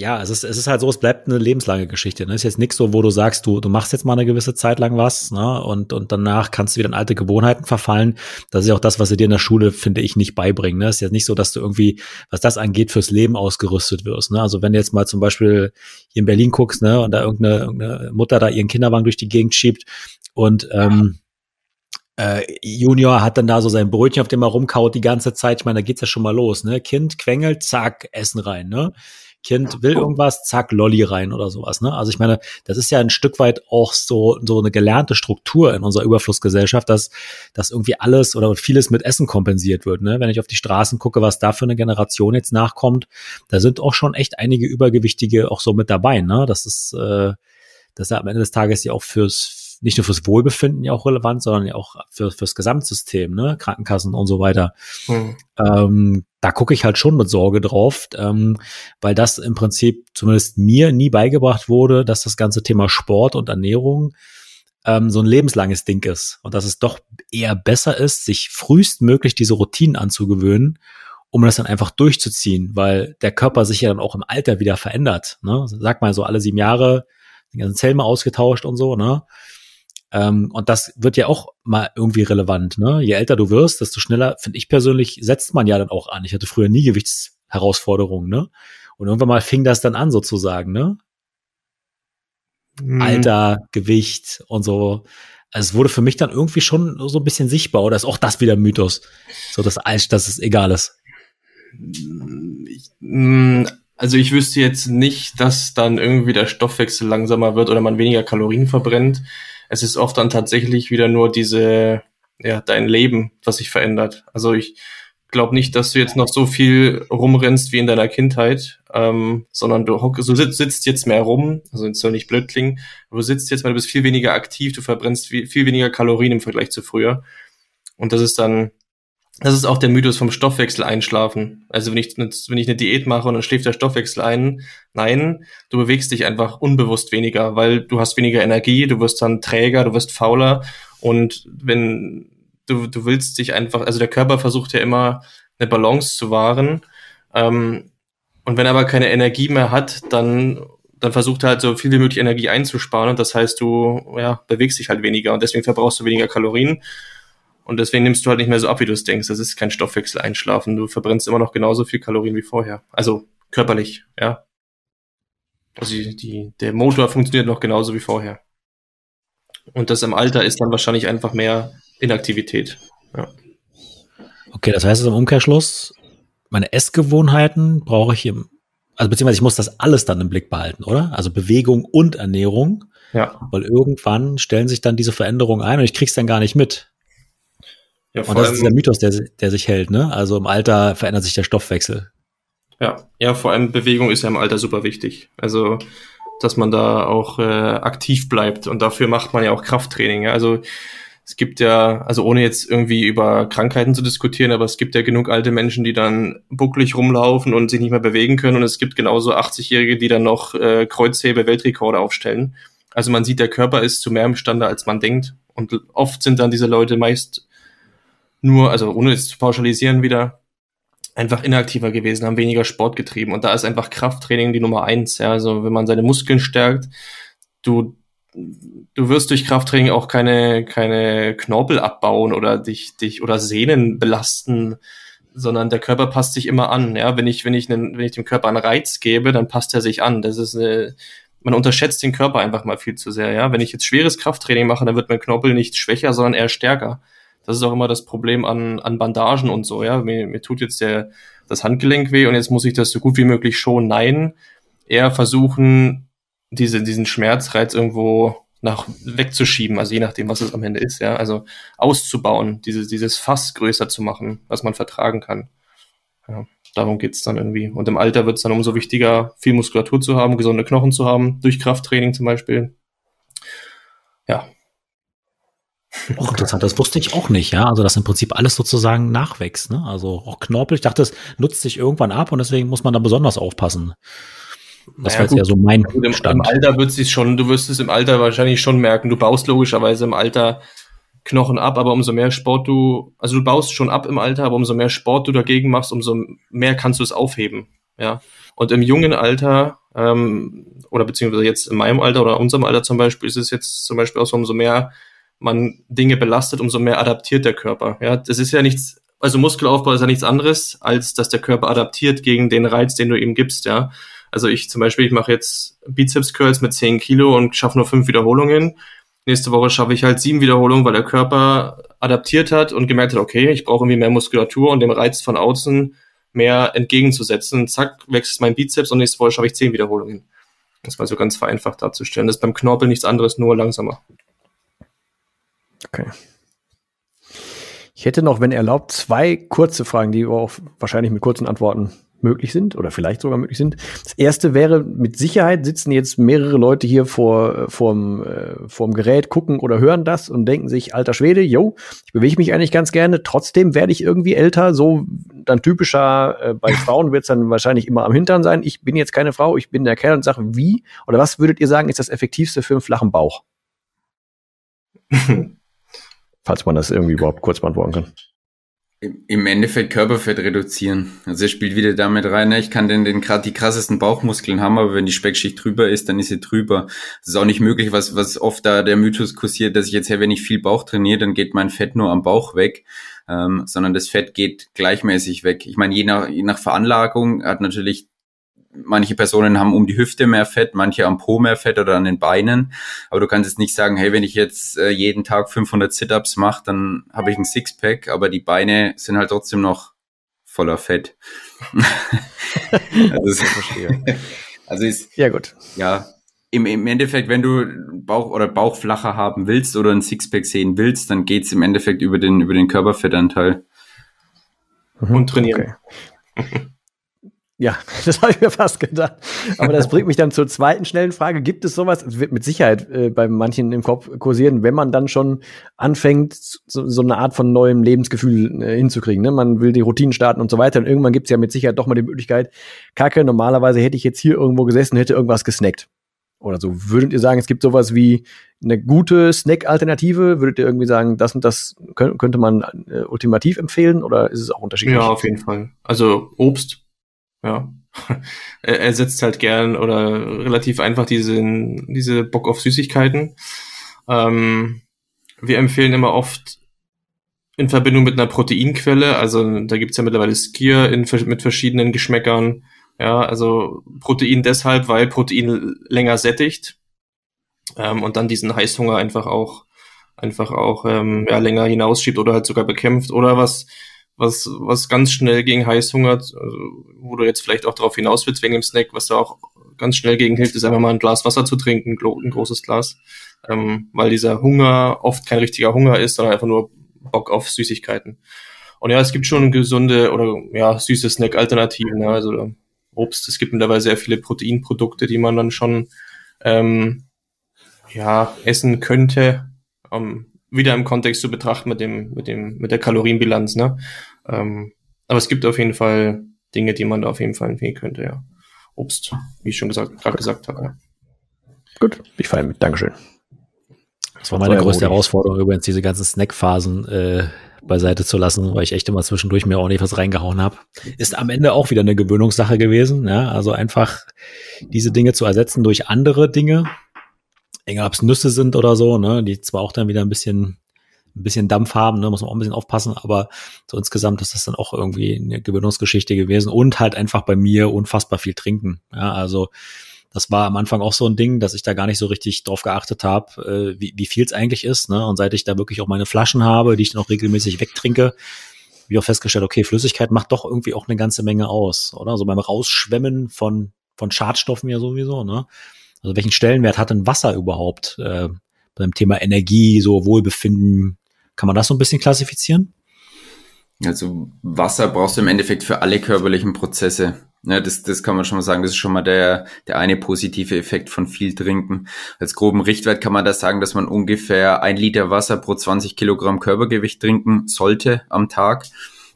ja, es ist, es ist halt so, es bleibt eine lebenslange Geschichte. Ne? Es ist jetzt nichts so, wo du sagst, du, du machst jetzt mal eine gewisse Zeit lang was, ne? Und, und danach kannst du wieder in alte Gewohnheiten verfallen. Das ist ja auch das, was sie dir in der Schule, finde ich, nicht beibringen. Ne? Es ist jetzt nicht so, dass du irgendwie, was das angeht, fürs Leben ausgerüstet wirst. Ne? Also wenn du jetzt mal zum Beispiel hier in Berlin guckst, ne, und da irgendeine, irgendeine Mutter da ihren Kinderwagen durch die Gegend schiebt und ähm, äh, Junior hat dann da so sein Brötchen, auf dem er rumkaut die ganze Zeit. Ich meine, da geht's ja schon mal los, ne? Kind quengelt, zack, Essen rein, ne? Kind will irgendwas, zack, Lolli rein oder sowas. Ne? Also ich meine, das ist ja ein Stück weit auch so, so eine gelernte Struktur in unserer Überflussgesellschaft, dass, dass irgendwie alles oder vieles mit Essen kompensiert wird. Ne? Wenn ich auf die Straßen gucke, was da für eine Generation jetzt nachkommt, da sind auch schon echt einige Übergewichtige auch so mit dabei. Ne? Das ist, äh, das ist ja am Ende des Tages ja auch fürs, nicht nur fürs Wohlbefinden ja auch relevant, sondern ja auch für, fürs Gesamtsystem, ne, Krankenkassen und so weiter. Mhm. Ähm, da gucke ich halt schon mit Sorge drauf, ähm, weil das im Prinzip zumindest mir nie beigebracht wurde, dass das ganze Thema Sport und Ernährung ähm, so ein lebenslanges Ding ist und dass es doch eher besser ist, sich frühestmöglich diese Routinen anzugewöhnen, um das dann einfach durchzuziehen, weil der Körper sich ja dann auch im Alter wieder verändert. Ne? Sag mal so alle sieben Jahre, die ganzen Zellen mal ausgetauscht und so, ne? Ähm, und das wird ja auch mal irgendwie relevant. Ne? Je älter du wirst, desto schneller, finde ich persönlich, setzt man ja dann auch an. Ich hatte früher nie Gewichtsherausforderungen. Ne? Und irgendwann mal fing das dann an sozusagen. Ne? Mhm. Alter, Gewicht und so. Also es wurde für mich dann irgendwie schon so ein bisschen sichtbar. Oder ist auch das wieder Mythos? So, dass, dass es egal ist. Mm, also ich wüsste jetzt nicht, dass dann irgendwie der Stoffwechsel langsamer wird oder man weniger Kalorien verbrennt es ist oft dann tatsächlich wieder nur diese, ja, dein Leben, was sich verändert. Also ich glaube nicht, dass du jetzt noch so viel rumrennst wie in deiner Kindheit, ähm, sondern du, hock, du sitzt, sitzt jetzt mehr rum, also es soll nicht blöd klingen, aber du sitzt jetzt, weil du bist viel weniger aktiv, du verbrennst viel, viel weniger Kalorien im Vergleich zu früher. Und das ist dann das ist auch der Mythos vom Stoffwechsel einschlafen. Also wenn ich, wenn ich eine Diät mache und dann schläft der Stoffwechsel ein, nein, du bewegst dich einfach unbewusst weniger, weil du hast weniger Energie, du wirst dann träger, du wirst fauler und wenn du, du willst dich einfach, also der Körper versucht ja immer eine Balance zu wahren ähm, und wenn er aber keine Energie mehr hat, dann dann versucht er halt so viel wie möglich Energie einzusparen und das heißt, du ja, bewegst dich halt weniger und deswegen verbrauchst du weniger Kalorien und deswegen nimmst du halt nicht mehr so ab, wie du es denkst. Das ist kein Stoffwechsel einschlafen. Du verbrennst immer noch genauso viel Kalorien wie vorher. Also körperlich, ja. Also die, die, der Motor funktioniert noch genauso wie vorher. Und das im Alter ist dann wahrscheinlich einfach mehr Inaktivität. Ja. Okay, das heißt im Umkehrschluss, meine Essgewohnheiten brauche ich im, also beziehungsweise ich muss das alles dann im Blick behalten, oder? Also Bewegung und Ernährung. Ja. Weil irgendwann stellen sich dann diese Veränderungen ein und ich krieg's dann gar nicht mit. Ja, und das ist dieser Mythos, der, der sich hält, ne? Also im Alter verändert sich der Stoffwechsel. Ja, ja, vor allem Bewegung ist ja im Alter super wichtig. Also, dass man da auch äh, aktiv bleibt und dafür macht man ja auch Krafttraining. Ja? Also es gibt ja, also ohne jetzt irgendwie über Krankheiten zu diskutieren, aber es gibt ja genug alte Menschen, die dann bucklig rumlaufen und sich nicht mehr bewegen können und es gibt genauso 80-Jährige, die dann noch äh, Kreuzhebe-Weltrekorde aufstellen. Also man sieht, der Körper ist zu mehr imstande, als man denkt. Und oft sind dann diese Leute meist nur, also ohne es zu pauschalisieren wieder, einfach inaktiver gewesen, haben weniger Sport getrieben. Und da ist einfach Krafttraining die Nummer eins. Ja? Also wenn man seine Muskeln stärkt, du, du wirst durch Krafttraining auch keine, keine Knorpel abbauen oder dich, dich oder Sehnen belasten, sondern der Körper passt sich immer an. Ja, wenn ich, wenn ich, einen, wenn ich dem Körper einen Reiz gebe, dann passt er sich an. Das ist eine, man unterschätzt den Körper einfach mal viel zu sehr. Ja, wenn ich jetzt schweres Krafttraining mache, dann wird mein Knorpel nicht schwächer, sondern eher stärker. Das ist auch immer das Problem an, an Bandagen und so, ja. Mir, mir tut jetzt der das Handgelenk weh und jetzt muss ich das so gut wie möglich schon. Nein, eher versuchen, diese, diesen Schmerzreiz irgendwo nach wegzuschieben, also je nachdem, was es am Ende ist, ja, also auszubauen, dieses, dieses Fass größer zu machen, was man vertragen kann. Ja, darum geht's dann irgendwie. Und im Alter wird's dann umso wichtiger, viel Muskulatur zu haben, gesunde Knochen zu haben, durch Krafttraining zum Beispiel. Ja. Auch interessant, das wusste ich auch nicht, ja. Also, dass im Prinzip alles sozusagen nachwächst, ne? Also auch Knorpel, ich dachte, das nutzt sich irgendwann ab und deswegen muss man da besonders aufpassen. Das naja, war jetzt ja so mein gut, im, Stand. Im Alter wird es schon, du wirst es im Alter wahrscheinlich schon merken. Du baust logischerweise im Alter Knochen ab, aber umso mehr Sport du, also du baust schon ab im Alter, aber umso mehr Sport du dagegen machst, umso mehr kannst du es aufheben. Ja. Und im jungen Alter, ähm, oder beziehungsweise jetzt in meinem Alter oder unserem Alter zum Beispiel, ist es jetzt zum Beispiel auch so, umso mehr man Dinge belastet, umso mehr adaptiert der Körper. Ja, das ist ja nichts, also Muskelaufbau ist ja nichts anderes, als dass der Körper adaptiert gegen den Reiz, den du ihm gibst, ja. Also ich zum Beispiel, ich mache jetzt Bizeps Curls mit 10 Kilo und schaffe nur fünf Wiederholungen. Nächste Woche schaffe ich halt sieben Wiederholungen, weil der Körper adaptiert hat und gemerkt hat, okay, ich brauche irgendwie mehr Muskulatur und dem Reiz von außen mehr entgegenzusetzen. Zack, wächst mein Bizeps und nächste Woche schaffe ich zehn Wiederholungen. Das war so ganz vereinfacht darzustellen. Das ist beim Knorpel nichts anderes, nur langsamer. Okay. Ich hätte noch, wenn erlaubt, zwei kurze Fragen, die auch wahrscheinlich mit kurzen Antworten möglich sind oder vielleicht sogar möglich sind. Das erste wäre, mit Sicherheit sitzen jetzt mehrere Leute hier vor, äh, vorm, äh, vorm Gerät, gucken oder hören das und denken sich, alter Schwede, yo, ich bewege mich eigentlich ganz gerne, trotzdem werde ich irgendwie älter, so dann typischer, äh, bei Frauen wird es dann wahrscheinlich immer am Hintern sein. Ich bin jetzt keine Frau, ich bin der Kerl und sage, wie oder was würdet ihr sagen, ist das effektivste für einen flachen Bauch? [laughs] Falls man das irgendwie überhaupt kurz beantworten kann. Im Endeffekt Körperfett reduzieren. Also er spielt wieder damit rein, ne? ich kann den, den gerade die krassesten Bauchmuskeln haben, aber wenn die Speckschicht drüber ist, dann ist sie drüber. Das ist auch nicht möglich, was, was oft da der Mythos kursiert, dass ich jetzt, hey, wenn ich viel Bauch trainiere, dann geht mein Fett nur am Bauch weg, ähm, sondern das Fett geht gleichmäßig weg. Ich meine, je nach, je nach Veranlagung hat natürlich manche Personen haben um die Hüfte mehr Fett, manche am Po mehr Fett oder an den Beinen. Aber du kannst jetzt nicht sagen, hey, wenn ich jetzt äh, jeden Tag 500 Sit-ups mache, dann habe ich ein Sixpack, aber die Beine sind halt trotzdem noch voller Fett. [laughs] also, ist, verstehe. [laughs] also ist ja gut. Ja, im, im Endeffekt, wenn du Bauch oder Bauch flacher haben willst oder ein Sixpack sehen willst, dann geht's im Endeffekt über den über den Körperfettanteil. Und trainieren. Okay. [laughs] Ja, [laughs] das habe ich mir fast gedacht. Aber das bringt mich dann zur zweiten schnellen Frage. Gibt es sowas, es wird mit Sicherheit äh, bei manchen im Kopf kursieren, wenn man dann schon anfängt, so, so eine Art von neuem Lebensgefühl äh, hinzukriegen. Ne? Man will die Routinen starten und so weiter. Und irgendwann gibt es ja mit Sicherheit doch mal die Möglichkeit, Kacke, normalerweise hätte ich jetzt hier irgendwo gesessen, hätte irgendwas gesnackt. Oder so. Würdet ihr sagen, es gibt sowas wie eine gute Snack-Alternative? Würdet ihr irgendwie sagen, das und das könnte man äh, ultimativ empfehlen oder ist es auch unterschiedlich? Ja, auf jeden Fall. Also Obst ja. [laughs] er, er setzt halt gern oder relativ einfach diese, diese Bock auf Süßigkeiten. Ähm, wir empfehlen immer oft in Verbindung mit einer Proteinquelle, also da gibt's ja mittlerweile Skier in, mit verschiedenen Geschmäckern. Ja, also Protein deshalb, weil Protein länger sättigt ähm, und dann diesen Heißhunger einfach auch einfach auch ähm, ja, länger hinausschiebt oder halt sogar bekämpft. Oder was was, was ganz schnell gegen Heißhunger, also, wo du jetzt vielleicht auch darauf hinaus willst wegen dem Snack, was da auch ganz schnell gegen hilft, ist einfach mal ein Glas Wasser zu trinken, ein großes Glas, ähm, weil dieser Hunger oft kein richtiger Hunger ist, sondern einfach nur Bock auf Süßigkeiten. Und ja, es gibt schon gesunde oder ja süße Snack-Alternativen, ne? also Obst. Es gibt mittlerweile sehr viele Proteinprodukte, die man dann schon ähm, ja essen könnte. Um, wieder im Kontext zu betrachten mit dem, mit dem, mit der Kalorienbilanz, ne? Ähm, aber es gibt auf jeden Fall Dinge, die man da auf jeden Fall empfehlen könnte, ja. Obst, wie ich schon gesagt, gerade gesagt habe. Ja. Gut, ich fahre mit. Dankeschön. Das war meine größte Herausforderung, übrigens diese ganzen Snackphasen äh, beiseite zu lassen, weil ich echt immer zwischendurch mir ordentlich was reingehauen habe. Ist am Ende auch wieder eine Gewöhnungssache gewesen. Ja? Also einfach diese Dinge zu ersetzen durch andere Dinge, egal ob es Nüsse sind oder so, ne, die zwar auch dann wieder ein bisschen, ein bisschen Dampf haben, ne, muss man auch ein bisschen aufpassen, aber so insgesamt ist das dann auch irgendwie eine Gewöhnungsgeschichte gewesen und halt einfach bei mir unfassbar viel trinken. Ja, also das war am Anfang auch so ein Ding, dass ich da gar nicht so richtig drauf geachtet habe, äh, wie, wie viel es eigentlich ist. Ne? Und seit ich da wirklich auch meine Flaschen habe, die ich dann auch regelmäßig wegtrinke, habe ich auch festgestellt, okay, Flüssigkeit macht doch irgendwie auch eine ganze Menge aus, oder? So beim Rausschwemmen von, von Schadstoffen ja sowieso, ne? Also welchen Stellenwert hat denn Wasser überhaupt äh, beim Thema Energie, so Wohlbefinden? Kann man das so ein bisschen klassifizieren? Also Wasser brauchst du im Endeffekt für alle körperlichen Prozesse. Ja, das, das kann man schon mal sagen. Das ist schon mal der, der eine positive Effekt von viel Trinken. Als groben Richtwert kann man da sagen, dass man ungefähr ein Liter Wasser pro 20 Kilogramm Körpergewicht trinken sollte am Tag.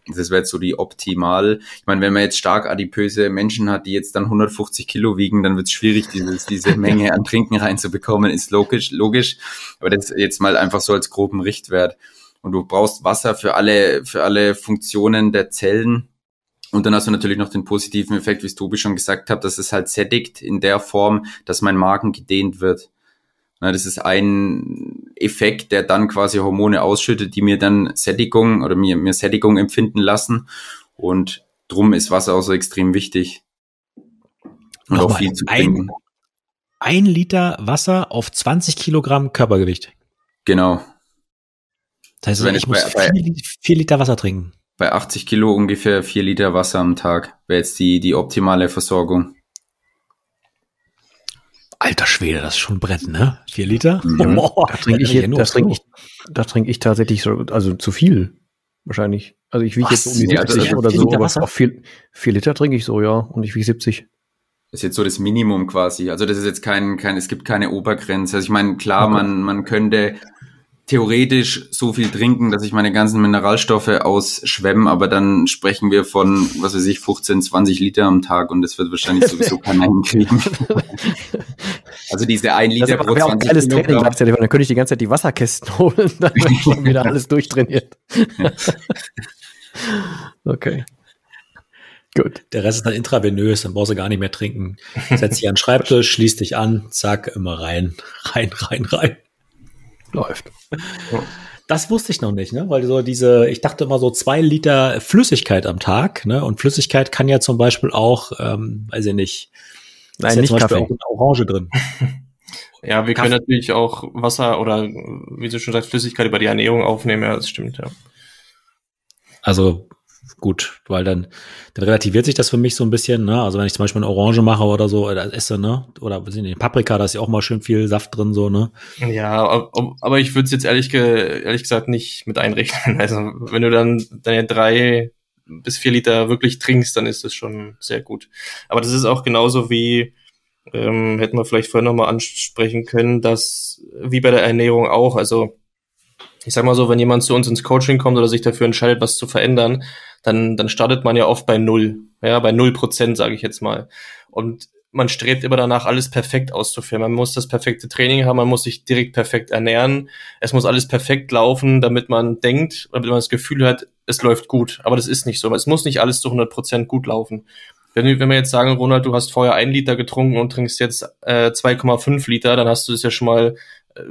Das wäre jetzt so die optimal. Ich meine, wenn man jetzt stark adipöse Menschen hat, die jetzt dann 150 Kilo wiegen, dann wird es schwierig, dieses, diese [laughs] Menge an Trinken reinzubekommen, ist logisch, logisch. Aber das jetzt mal einfach so als groben Richtwert. Und du brauchst Wasser für alle, für alle Funktionen der Zellen. Und dann hast du natürlich noch den positiven Effekt, wie es Tobi schon gesagt hat, dass es halt sättigt in der Form, dass mein Magen gedehnt wird. Na, das ist ein Effekt, der dann quasi Hormone ausschüttet, die mir dann Sättigung oder mir, mir Sättigung empfinden lassen. Und drum ist Wasser auch so extrem wichtig. Und Nochmal, auch viel zu trinken. Ein, ein Liter Wasser auf 20 Kilogramm Körpergewicht. Genau. Das heißt, also ich muss bei, vier, vier, Liter Wasser trinken. Bei 80 Kilo ungefähr vier Liter Wasser am Tag wäre jetzt die, die optimale Versorgung. Alter Schwede, das ist schon Brett, ne? Vier Liter? Mhm. [laughs] Oh, da trinke ich, das trinke ich, da trinke ich tatsächlich so, also zu viel. Wahrscheinlich. Also ich wiege jetzt um die 70 also, oder so, aber auch vier, vier Liter trinke ich so, ja. Und ich wiege 70 Das ist jetzt so das Minimum quasi. Also das ist jetzt kein, kein es gibt keine Obergrenze. Also ich meine, klar, okay. man, man könnte theoretisch so viel trinken, dass ich meine ganzen Mineralstoffe ausschwemme, aber dann sprechen wir von, was weiß ich, 15, 20 Liter am Tag und das wird wahrscheinlich sowieso keiner [laughs] hinkriegen. also diese ein Liter pro 20 auch geiles Training gleichzeitig, dann könnte ich die ganze Zeit die Wasserkästen [laughs] holen, dann ich schon wieder alles durchtrainiert. okay. [laughs] Gut. Der Rest ist dann intravenös, dann brauchst du gar nicht mehr trinken. Setz dich an den Schreibtisch, schließ dich an, zack, immer rein, rein, rein, rein läuft. Das wusste ich noch nicht, ne? Weil so diese, ich dachte immer so zwei Liter Flüssigkeit am Tag, ne? Und Flüssigkeit kann ja zum Beispiel auch, ähm, weiß ich nicht, Nein, nicht zum Beispiel Kaffee. auch Orange drin. [laughs] Ja, wir Kaffee. können natürlich auch Wasser oder, wie du schon sagst, Flüssigkeit über die Ernährung aufnehmen, ja, das stimmt, ja. Also gut, weil dann, dann relativiert sich das für mich so ein bisschen, ne? Also wenn ich zum Beispiel eine Orange mache oder so, oder esse, ne? Oder was nicht, Paprika, da ist ja auch mal schön viel Saft drin, so, ne? Ja, aber ich würde es jetzt ehrlich, ehrlich gesagt nicht mit einrechnen. [laughs] Also wenn du dann deine drei bis vier Liter wirklich trinkst, dann ist das schon sehr gut. Aber das ist auch genauso wie, ähm, hätten wir vielleicht vorher nochmal ansprechen können, dass wie bei der Ernährung auch, also ich sag mal so, wenn jemand zu uns ins Coaching kommt oder sich dafür entscheidet, was zu verändern, dann, dann startet man ja oft bei null. Ja, bei null Prozent, sage ich jetzt mal. Und man strebt immer danach, alles perfekt auszuführen. Man muss das perfekte Training haben, man muss sich direkt perfekt ernähren. Es muss alles perfekt laufen, damit man denkt, damit man das Gefühl hat, es läuft gut. Aber das ist nicht so. Es muss nicht alles zu 100 Prozent gut laufen. Wenn, wenn wir jetzt sagen, Ronald, du hast vorher ein Liter getrunken und trinkst jetzt äh, 2,5 Liter, dann hast du es ja schon mal äh,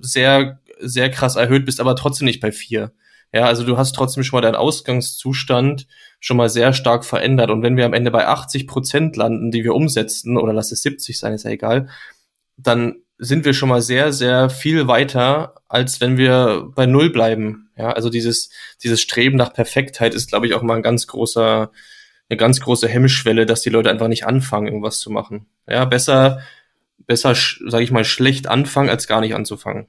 sehr sehr krass erhöht, bist aber trotzdem nicht bei vier. Ja, also du hast trotzdem schon mal deinen Ausgangszustand schon mal sehr stark verändert. Und wenn wir am Ende bei 80 Prozent landen, die wir umsetzen, oder lass es 70 sein, ist ja egal, dann sind wir schon mal sehr, sehr viel weiter, als wenn wir bei Null bleiben. Ja, also dieses, dieses Streben nach Perfektheit ist, glaube ich, auch mal ein ganz großer, eine ganz große Hemmschwelle, dass die Leute einfach nicht anfangen, irgendwas zu machen. Ja, besser, besser, sage ich mal, schlecht anfangen, als gar nicht anzufangen.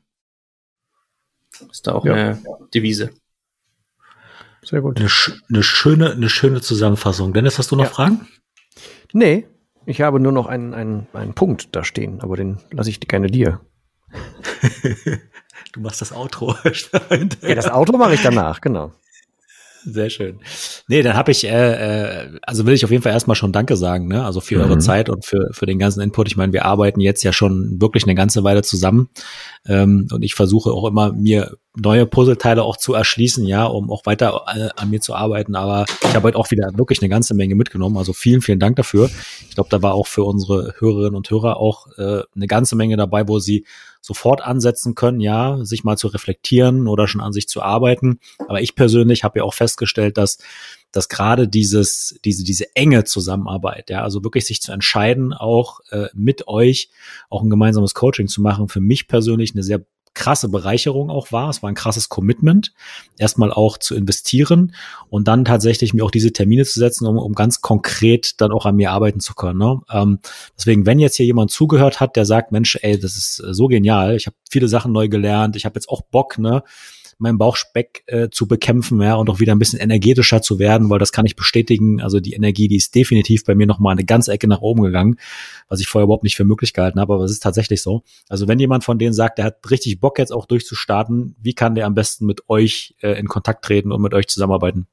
Ist da auch ja. eine Devise. Sehr gut. Eine, eine, schöne, eine schöne Zusammenfassung. Dennis, hast du noch ja. Fragen? Nee, ich habe nur noch einen, einen, einen Punkt da stehen, aber den lasse ich gerne dir. [laughs] du machst das Outro. [laughs] ja, das Outro mache ich danach, genau. Sehr schön. Nee, dann habe ich, äh, äh, also will ich auf jeden Fall erstmal schon Danke sagen, ne? Also für mhm. eure Zeit und für, für den ganzen Input. Ich meine, wir arbeiten jetzt ja schon wirklich eine ganze Weile zusammen. Ähm, und ich versuche auch immer, mir neue Puzzleteile auch zu erschließen, ja, um auch weiter äh, an mir zu arbeiten. Aber ich habe heute auch wieder wirklich eine ganze Menge mitgenommen. Also vielen, vielen Dank dafür. Ich glaube, da war auch für unsere Hörerinnen und Hörer auch äh, eine ganze Menge dabei, wo sie sofort ansetzen können, ja, sich mal zu reflektieren oder schon an sich zu arbeiten. Aber ich persönlich habe ja auch festgestellt, dass dass gerade dieses, diese, diese enge Zusammenarbeit, ja, also wirklich sich zu entscheiden, auch äh, mit euch auch ein gemeinsames Coaching zu machen, für mich persönlich eine sehr krasse Bereicherung auch war. Es war ein krasses Commitment, erstmal auch zu investieren und dann tatsächlich mir auch diese Termine zu setzen, um, um ganz konkret dann auch an mir arbeiten zu können. Ne? Ähm, deswegen, wenn jetzt hier jemand zugehört hat, der sagt, Mensch, ey, das ist so genial, ich habe viele Sachen neu gelernt, ich habe jetzt auch Bock, ne? Meinen Bauchspeck äh, zu bekämpfen, ja, und auch wieder ein bisschen energetischer zu werden, weil das kann ich bestätigen. Also die Energie, die ist definitiv bei mir noch mal eine ganze Ecke nach oben gegangen, was ich vorher überhaupt nicht für möglich gehalten habe, aber es ist tatsächlich so. Also wenn jemand von denen sagt, der hat richtig Bock jetzt auch durchzustarten, wie kann der am besten mit euch äh, in Kontakt treten und mit euch zusammenarbeiten?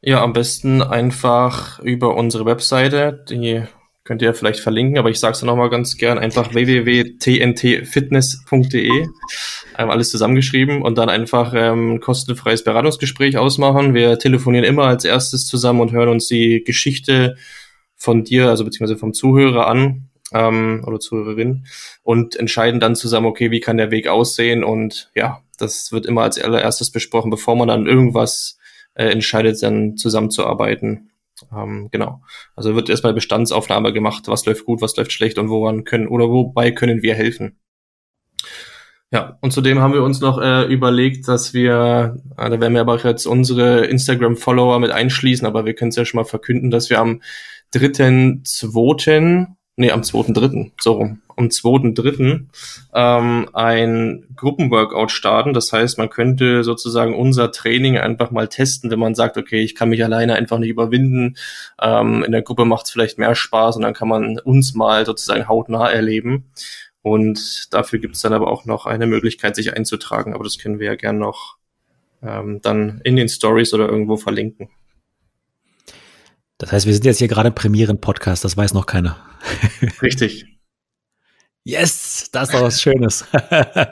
Ja, am besten einfach über unsere Webseite, die könnt ihr vielleicht verlinken, aber ich sage es nochmal ganz gern, einfach www.tntfitness.de, alles zusammengeschrieben und dann einfach ähm, kostenfreies Beratungsgespräch ausmachen. Wir telefonieren immer als erstes zusammen und hören uns die Geschichte von dir, also beziehungsweise vom Zuhörer an ähm, oder Zuhörerin und entscheiden dann zusammen, okay, wie kann der Weg aussehen und ja, das wird immer als allererstes besprochen, bevor man dann irgendwas äh, entscheidet, dann zusammenzuarbeiten. Ähm, genau. Also wird erstmal Bestandsaufnahme gemacht, was läuft gut, was läuft schlecht und woran können oder wobei können wir helfen. Ja, und zudem haben wir uns noch äh, überlegt, dass wir, äh, da werden wir aber jetzt unsere Instagram-Follower mit einschließen, aber wir können es ja schon mal verkünden, dass wir am dritten, zweiten nee, am 2.3., so rum, am 2.3. Ähm, ein Gruppenworkout starten. Das heißt, man könnte sozusagen unser Training einfach mal testen, wenn man sagt, okay, ich kann mich alleine einfach nicht überwinden. Ähm, in der Gruppe macht es vielleicht mehr Spaß und dann kann man uns mal sozusagen hautnah erleben. Und dafür gibt es dann aber auch noch eine Möglichkeit, sich einzutragen. Aber das können wir ja gern noch ähm, dann in den Stories oder irgendwo verlinken. Das heißt, wir sind jetzt hier gerade im Premieren-Podcast, das weiß noch keiner. Richtig. Yes, das ist doch was Schönes.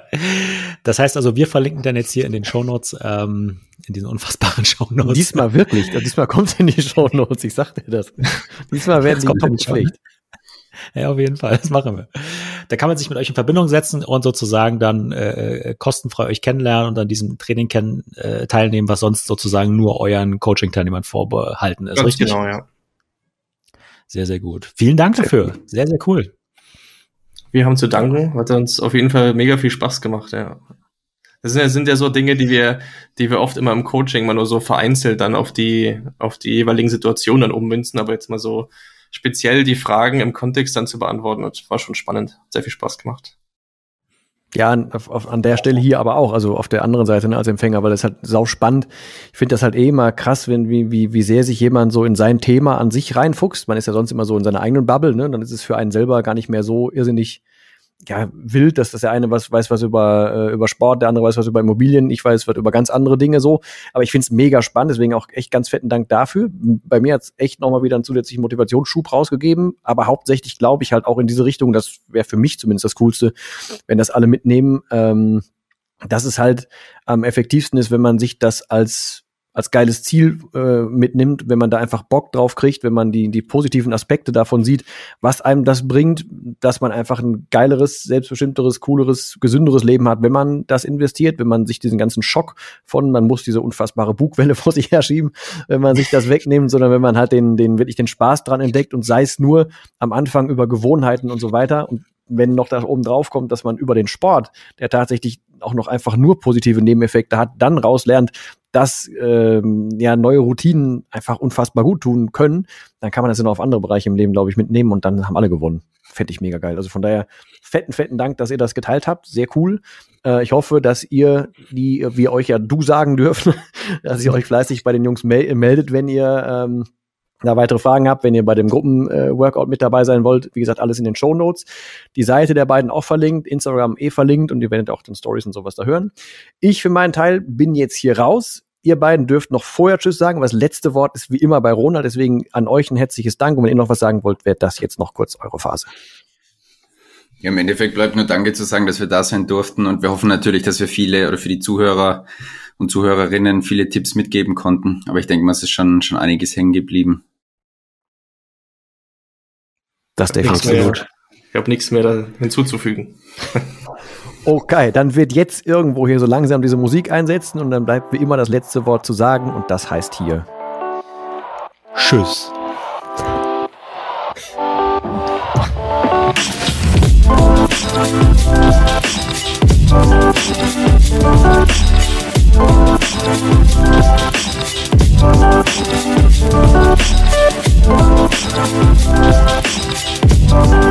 [laughs] das heißt also, wir verlinken dann jetzt hier in den Shownotes, ähm, in diesen unfassbaren Shownotes. Diesmal wirklich, [laughs] diesmal kommt es in die Shownotes, ich sag dir das. Diesmal werden sie top Pflicht. Ja, auf jeden Fall, das machen wir. Da kann man sich mit euch in Verbindung setzen und sozusagen dann äh, äh, kostenfrei euch kennenlernen und an diesem Training kennen, äh, teilnehmen, was sonst sozusagen nur euren Coaching-Teilnehmern vorbehalten ist. Ganz richtig? genau, ja. Sehr, sehr gut. Vielen Dank dafür. Sehr, sehr cool. Wir haben zu danken. Hat uns auf jeden Fall mega viel Spaß gemacht, ja. Das sind ja, sind ja so Dinge, die wir, die wir oft immer im Coaching mal nur so vereinzelt dann auf die, auf die jeweiligen Situationen dann ummünzen, aber jetzt mal so speziell die Fragen im Kontext dann zu beantworten. Das war schon spannend. Sehr viel Spaß gemacht. Ja, an, auf, an der Stelle hier aber auch, also auf der anderen Seite ne, als Empfänger, weil das halt sau spannend. Ich finde das halt eh immer krass, wenn wie, wie, wie sehr sich jemand so in sein Thema an sich reinfuchst. Man ist ja sonst immer so in seiner eigenen Bubble, ne? Dann ist es für einen selber gar nicht mehr so irrsinnig ja, wild, dass das der eine was weiß was über, äh, über Sport, der andere weiß was über Immobilien, ich weiß was über ganz andere Dinge so. Aber ich finde es mega spannend, deswegen auch echt ganz fetten Dank dafür. Bei mir hat es echt nochmal wieder einen zusätzlichen Motivationsschub rausgegeben, aber hauptsächlich glaube ich halt auch in diese Richtung, das wäre für mich zumindest das Coolste, wenn das alle mitnehmen, ähm, dass es halt am effektivsten ist, wenn man sich das als als geiles Ziel äh, mitnimmt, wenn man da einfach Bock drauf kriegt, wenn man die, die positiven Aspekte davon sieht, was einem das bringt, dass man einfach ein geileres, selbstbestimmteres, cooleres, gesünderes Leben hat, wenn man das investiert, wenn man sich diesen ganzen Schock von, man muss diese unfassbare Bugwelle [laughs] vor sich herschieben, wenn man sich das wegnimmt, sondern wenn man halt den, den wirklich den Spaß dran entdeckt und sei es nur am Anfang über Gewohnheiten und so weiter. Und wenn noch da oben drauf kommt, dass man über den Sport, der tatsächlich auch noch einfach nur positive Nebeneffekte hat, dann rauslernt, dass ähm, ja neue Routinen einfach unfassbar gut tun können, dann kann man das dann auf andere Bereiche im Leben, glaube ich, mitnehmen und dann haben alle gewonnen. Fände ich mega geil. Also von daher fetten, fetten Dank, dass ihr das geteilt habt. Sehr cool. Äh, ich hoffe, dass ihr, die wir euch ja du sagen dürfen, [laughs] dass ihr euch fleißig bei den Jungs mel meldet, wenn ihr ähm, da weitere Fragen habt, wenn ihr bei dem Gruppenworkout äh, mit dabei sein wollt, wie gesagt, alles in den Show Notes. Die Seite der beiden auch verlinkt, Instagram eh verlinkt und ihr werdet auch den Stories und sowas da hören. Ich für meinen Teil bin jetzt hier raus. Ihr beiden dürft noch vorher Tschüss sagen, aber das letzte Wort ist wie immer bei Ronald, deswegen an euch ein herzliches Dank. Und wenn ihr noch was sagen wollt, wäre das jetzt noch kurz eure Phase. Ja, im Endeffekt bleibt nur Danke zu sagen, dass wir da sein durften und wir hoffen natürlich, dass wir viele oder für die Zuhörer und Zuhörerinnen viele Tipps mitgeben konnten. Aber ich denke mal, es ist schon, schon einiges hängen geblieben. Das definitiv. Ich habe nichts mehr hinzuzufügen. [laughs] Okay, dann wird jetzt irgendwo hier so langsam diese Musik einsetzen und dann bleibt wie immer das letzte Wort zu sagen und das heißt hier Tschüss. Yeah.